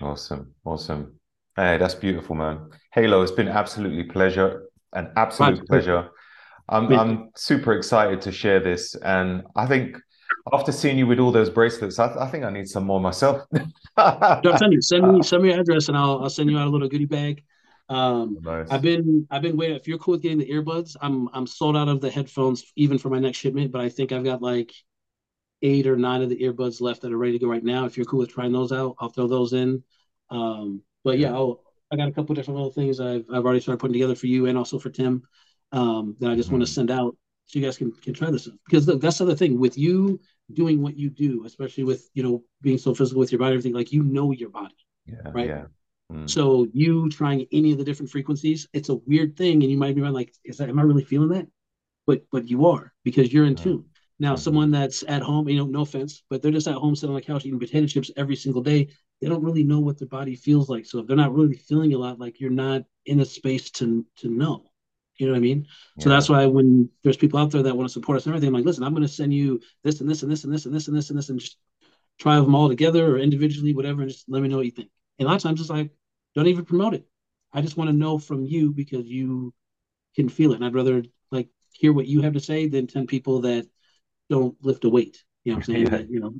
Speaker 1: Awesome, awesome. Hey, that's beautiful, man. Halo, it's been absolutely pleasure, an absolute pleasure. I'm I'm super excited to share this, and I think after seeing you with all those bracelets, I, I think I need some more myself. *laughs*
Speaker 3: send me send me *laughs* send me your address, and I'll I'll send you out a little goodie bag. Um, nice. I've been I've been waiting. If you're cool with getting the earbuds, I'm I'm sold out of the headphones even for my next shipment, but I think I've got like eight or nine of the earbuds left that are ready to go right now. If you're cool with trying those out, I'll throw those in. Um, but yeah, I'll, I got a couple different little things I've, I've already started putting together for you and also for Tim um, that I just mm-hmm. want to send out so you guys can, can try this. Because look, that's the other thing with you doing what you do, especially with you know being so physical with your body, everything like you know your body,
Speaker 1: yeah,
Speaker 3: right?
Speaker 1: Yeah.
Speaker 3: Mm. So you trying any of the different frequencies, it's a weird thing, and you might be like, "Is that? Am I really feeling that?" But but you are because you're in mm. tune. Now, mm-hmm. someone that's at home, you know, no offense, but they're just at home sitting on the couch eating potato chips every single day. They don't really know what their body feels like. So if they're not really feeling a lot, like you're not in a space to to know. You know what I mean? Yeah. So that's why when there's people out there that want to support us and everything, I'm like, listen, I'm going to send you this and this and this and this and this and this and this and just try them all together or individually, whatever, and just let me know what you think. And a lot of times it's like, don't even promote it. I just want to know from you because you can feel it. And I'd rather like hear what you have to say than 10 people that don't lift a weight. You know what I'm saying? *laughs*
Speaker 1: Yeah.
Speaker 3: That, you know,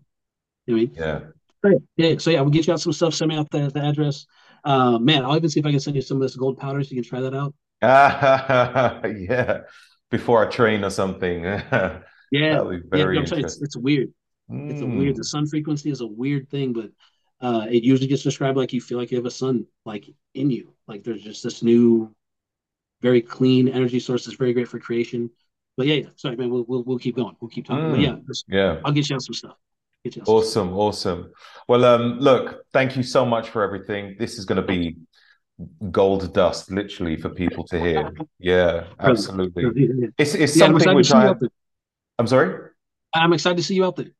Speaker 3: you know what I mean?
Speaker 1: Yeah.
Speaker 3: So, yeah. yeah. So yeah, we'll get you out some stuff. Send me out the, the address. Uh, man, I'll even see if I can send you some of this gold powder so you can try that out. *laughs*
Speaker 1: yeah. Before a train or something. *laughs*
Speaker 3: Yeah. Yeah,
Speaker 1: very
Speaker 3: I'm saying it's, it's weird. It's a weird. The
Speaker 1: Mm.
Speaker 3: sun frequency is a weird thing, but uh, it usually gets described like you feel like you have a sun like in you. Like there's just this new, very clean energy source that's very great for creation. But yeah, yeah. Sorry, man. We'll we'll, we'll keep going. We'll keep talking. But yeah,
Speaker 1: Mm.
Speaker 3: just-
Speaker 1: Yeah.
Speaker 3: I'll get you out. Get you out some stuff.
Speaker 1: Awesome, awesome. Well, um, look, thank you so much for everything. This is going to be gold dust, literally, for people to hear. *laughs* Yeah, absolutely.
Speaker 3: Yeah, yeah.
Speaker 1: It's it's
Speaker 3: Yeah, I'm
Speaker 1: something which I. I'm sorry.
Speaker 3: I'm excited to see you out there.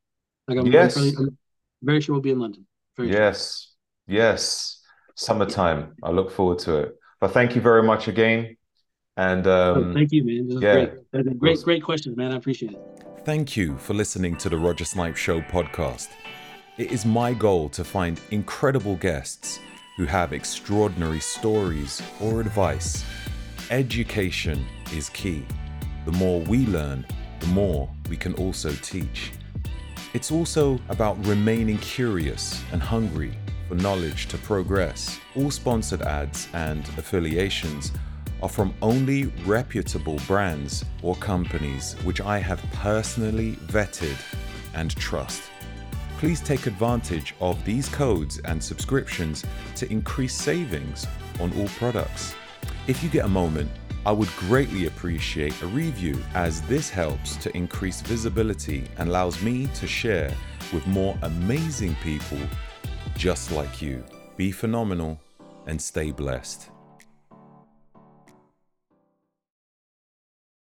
Speaker 3: Like I'm,
Speaker 1: Yes.
Speaker 3: I'm, I'm very sure we'll be in London. Very sure.
Speaker 1: Yes, yes. Summertime. I look forward to it. But thank you very much again. And
Speaker 3: Oh,
Speaker 1: um,
Speaker 3: thank you, man. This
Speaker 1: yeah.
Speaker 3: great. Great,
Speaker 1: Awesome.
Speaker 3: great questions, man. I appreciate it.
Speaker 1: Thank you for listening to the Roger Snipes Show podcast. It is my goal to find incredible guests who have extraordinary stories or advice. Education is key. The more we learn, the more we can also teach. It's also about remaining curious and hungry for knowledge to progress. All sponsored ads and affiliations are from only reputable brands or companies which I have personally vetted and trust. Please take advantage of these codes and subscriptions to increase savings on all products. If you get a moment, I would greatly appreciate a review as this helps to increase visibility and allows me to share with more amazing people just like you. Be phenomenal and stay blessed.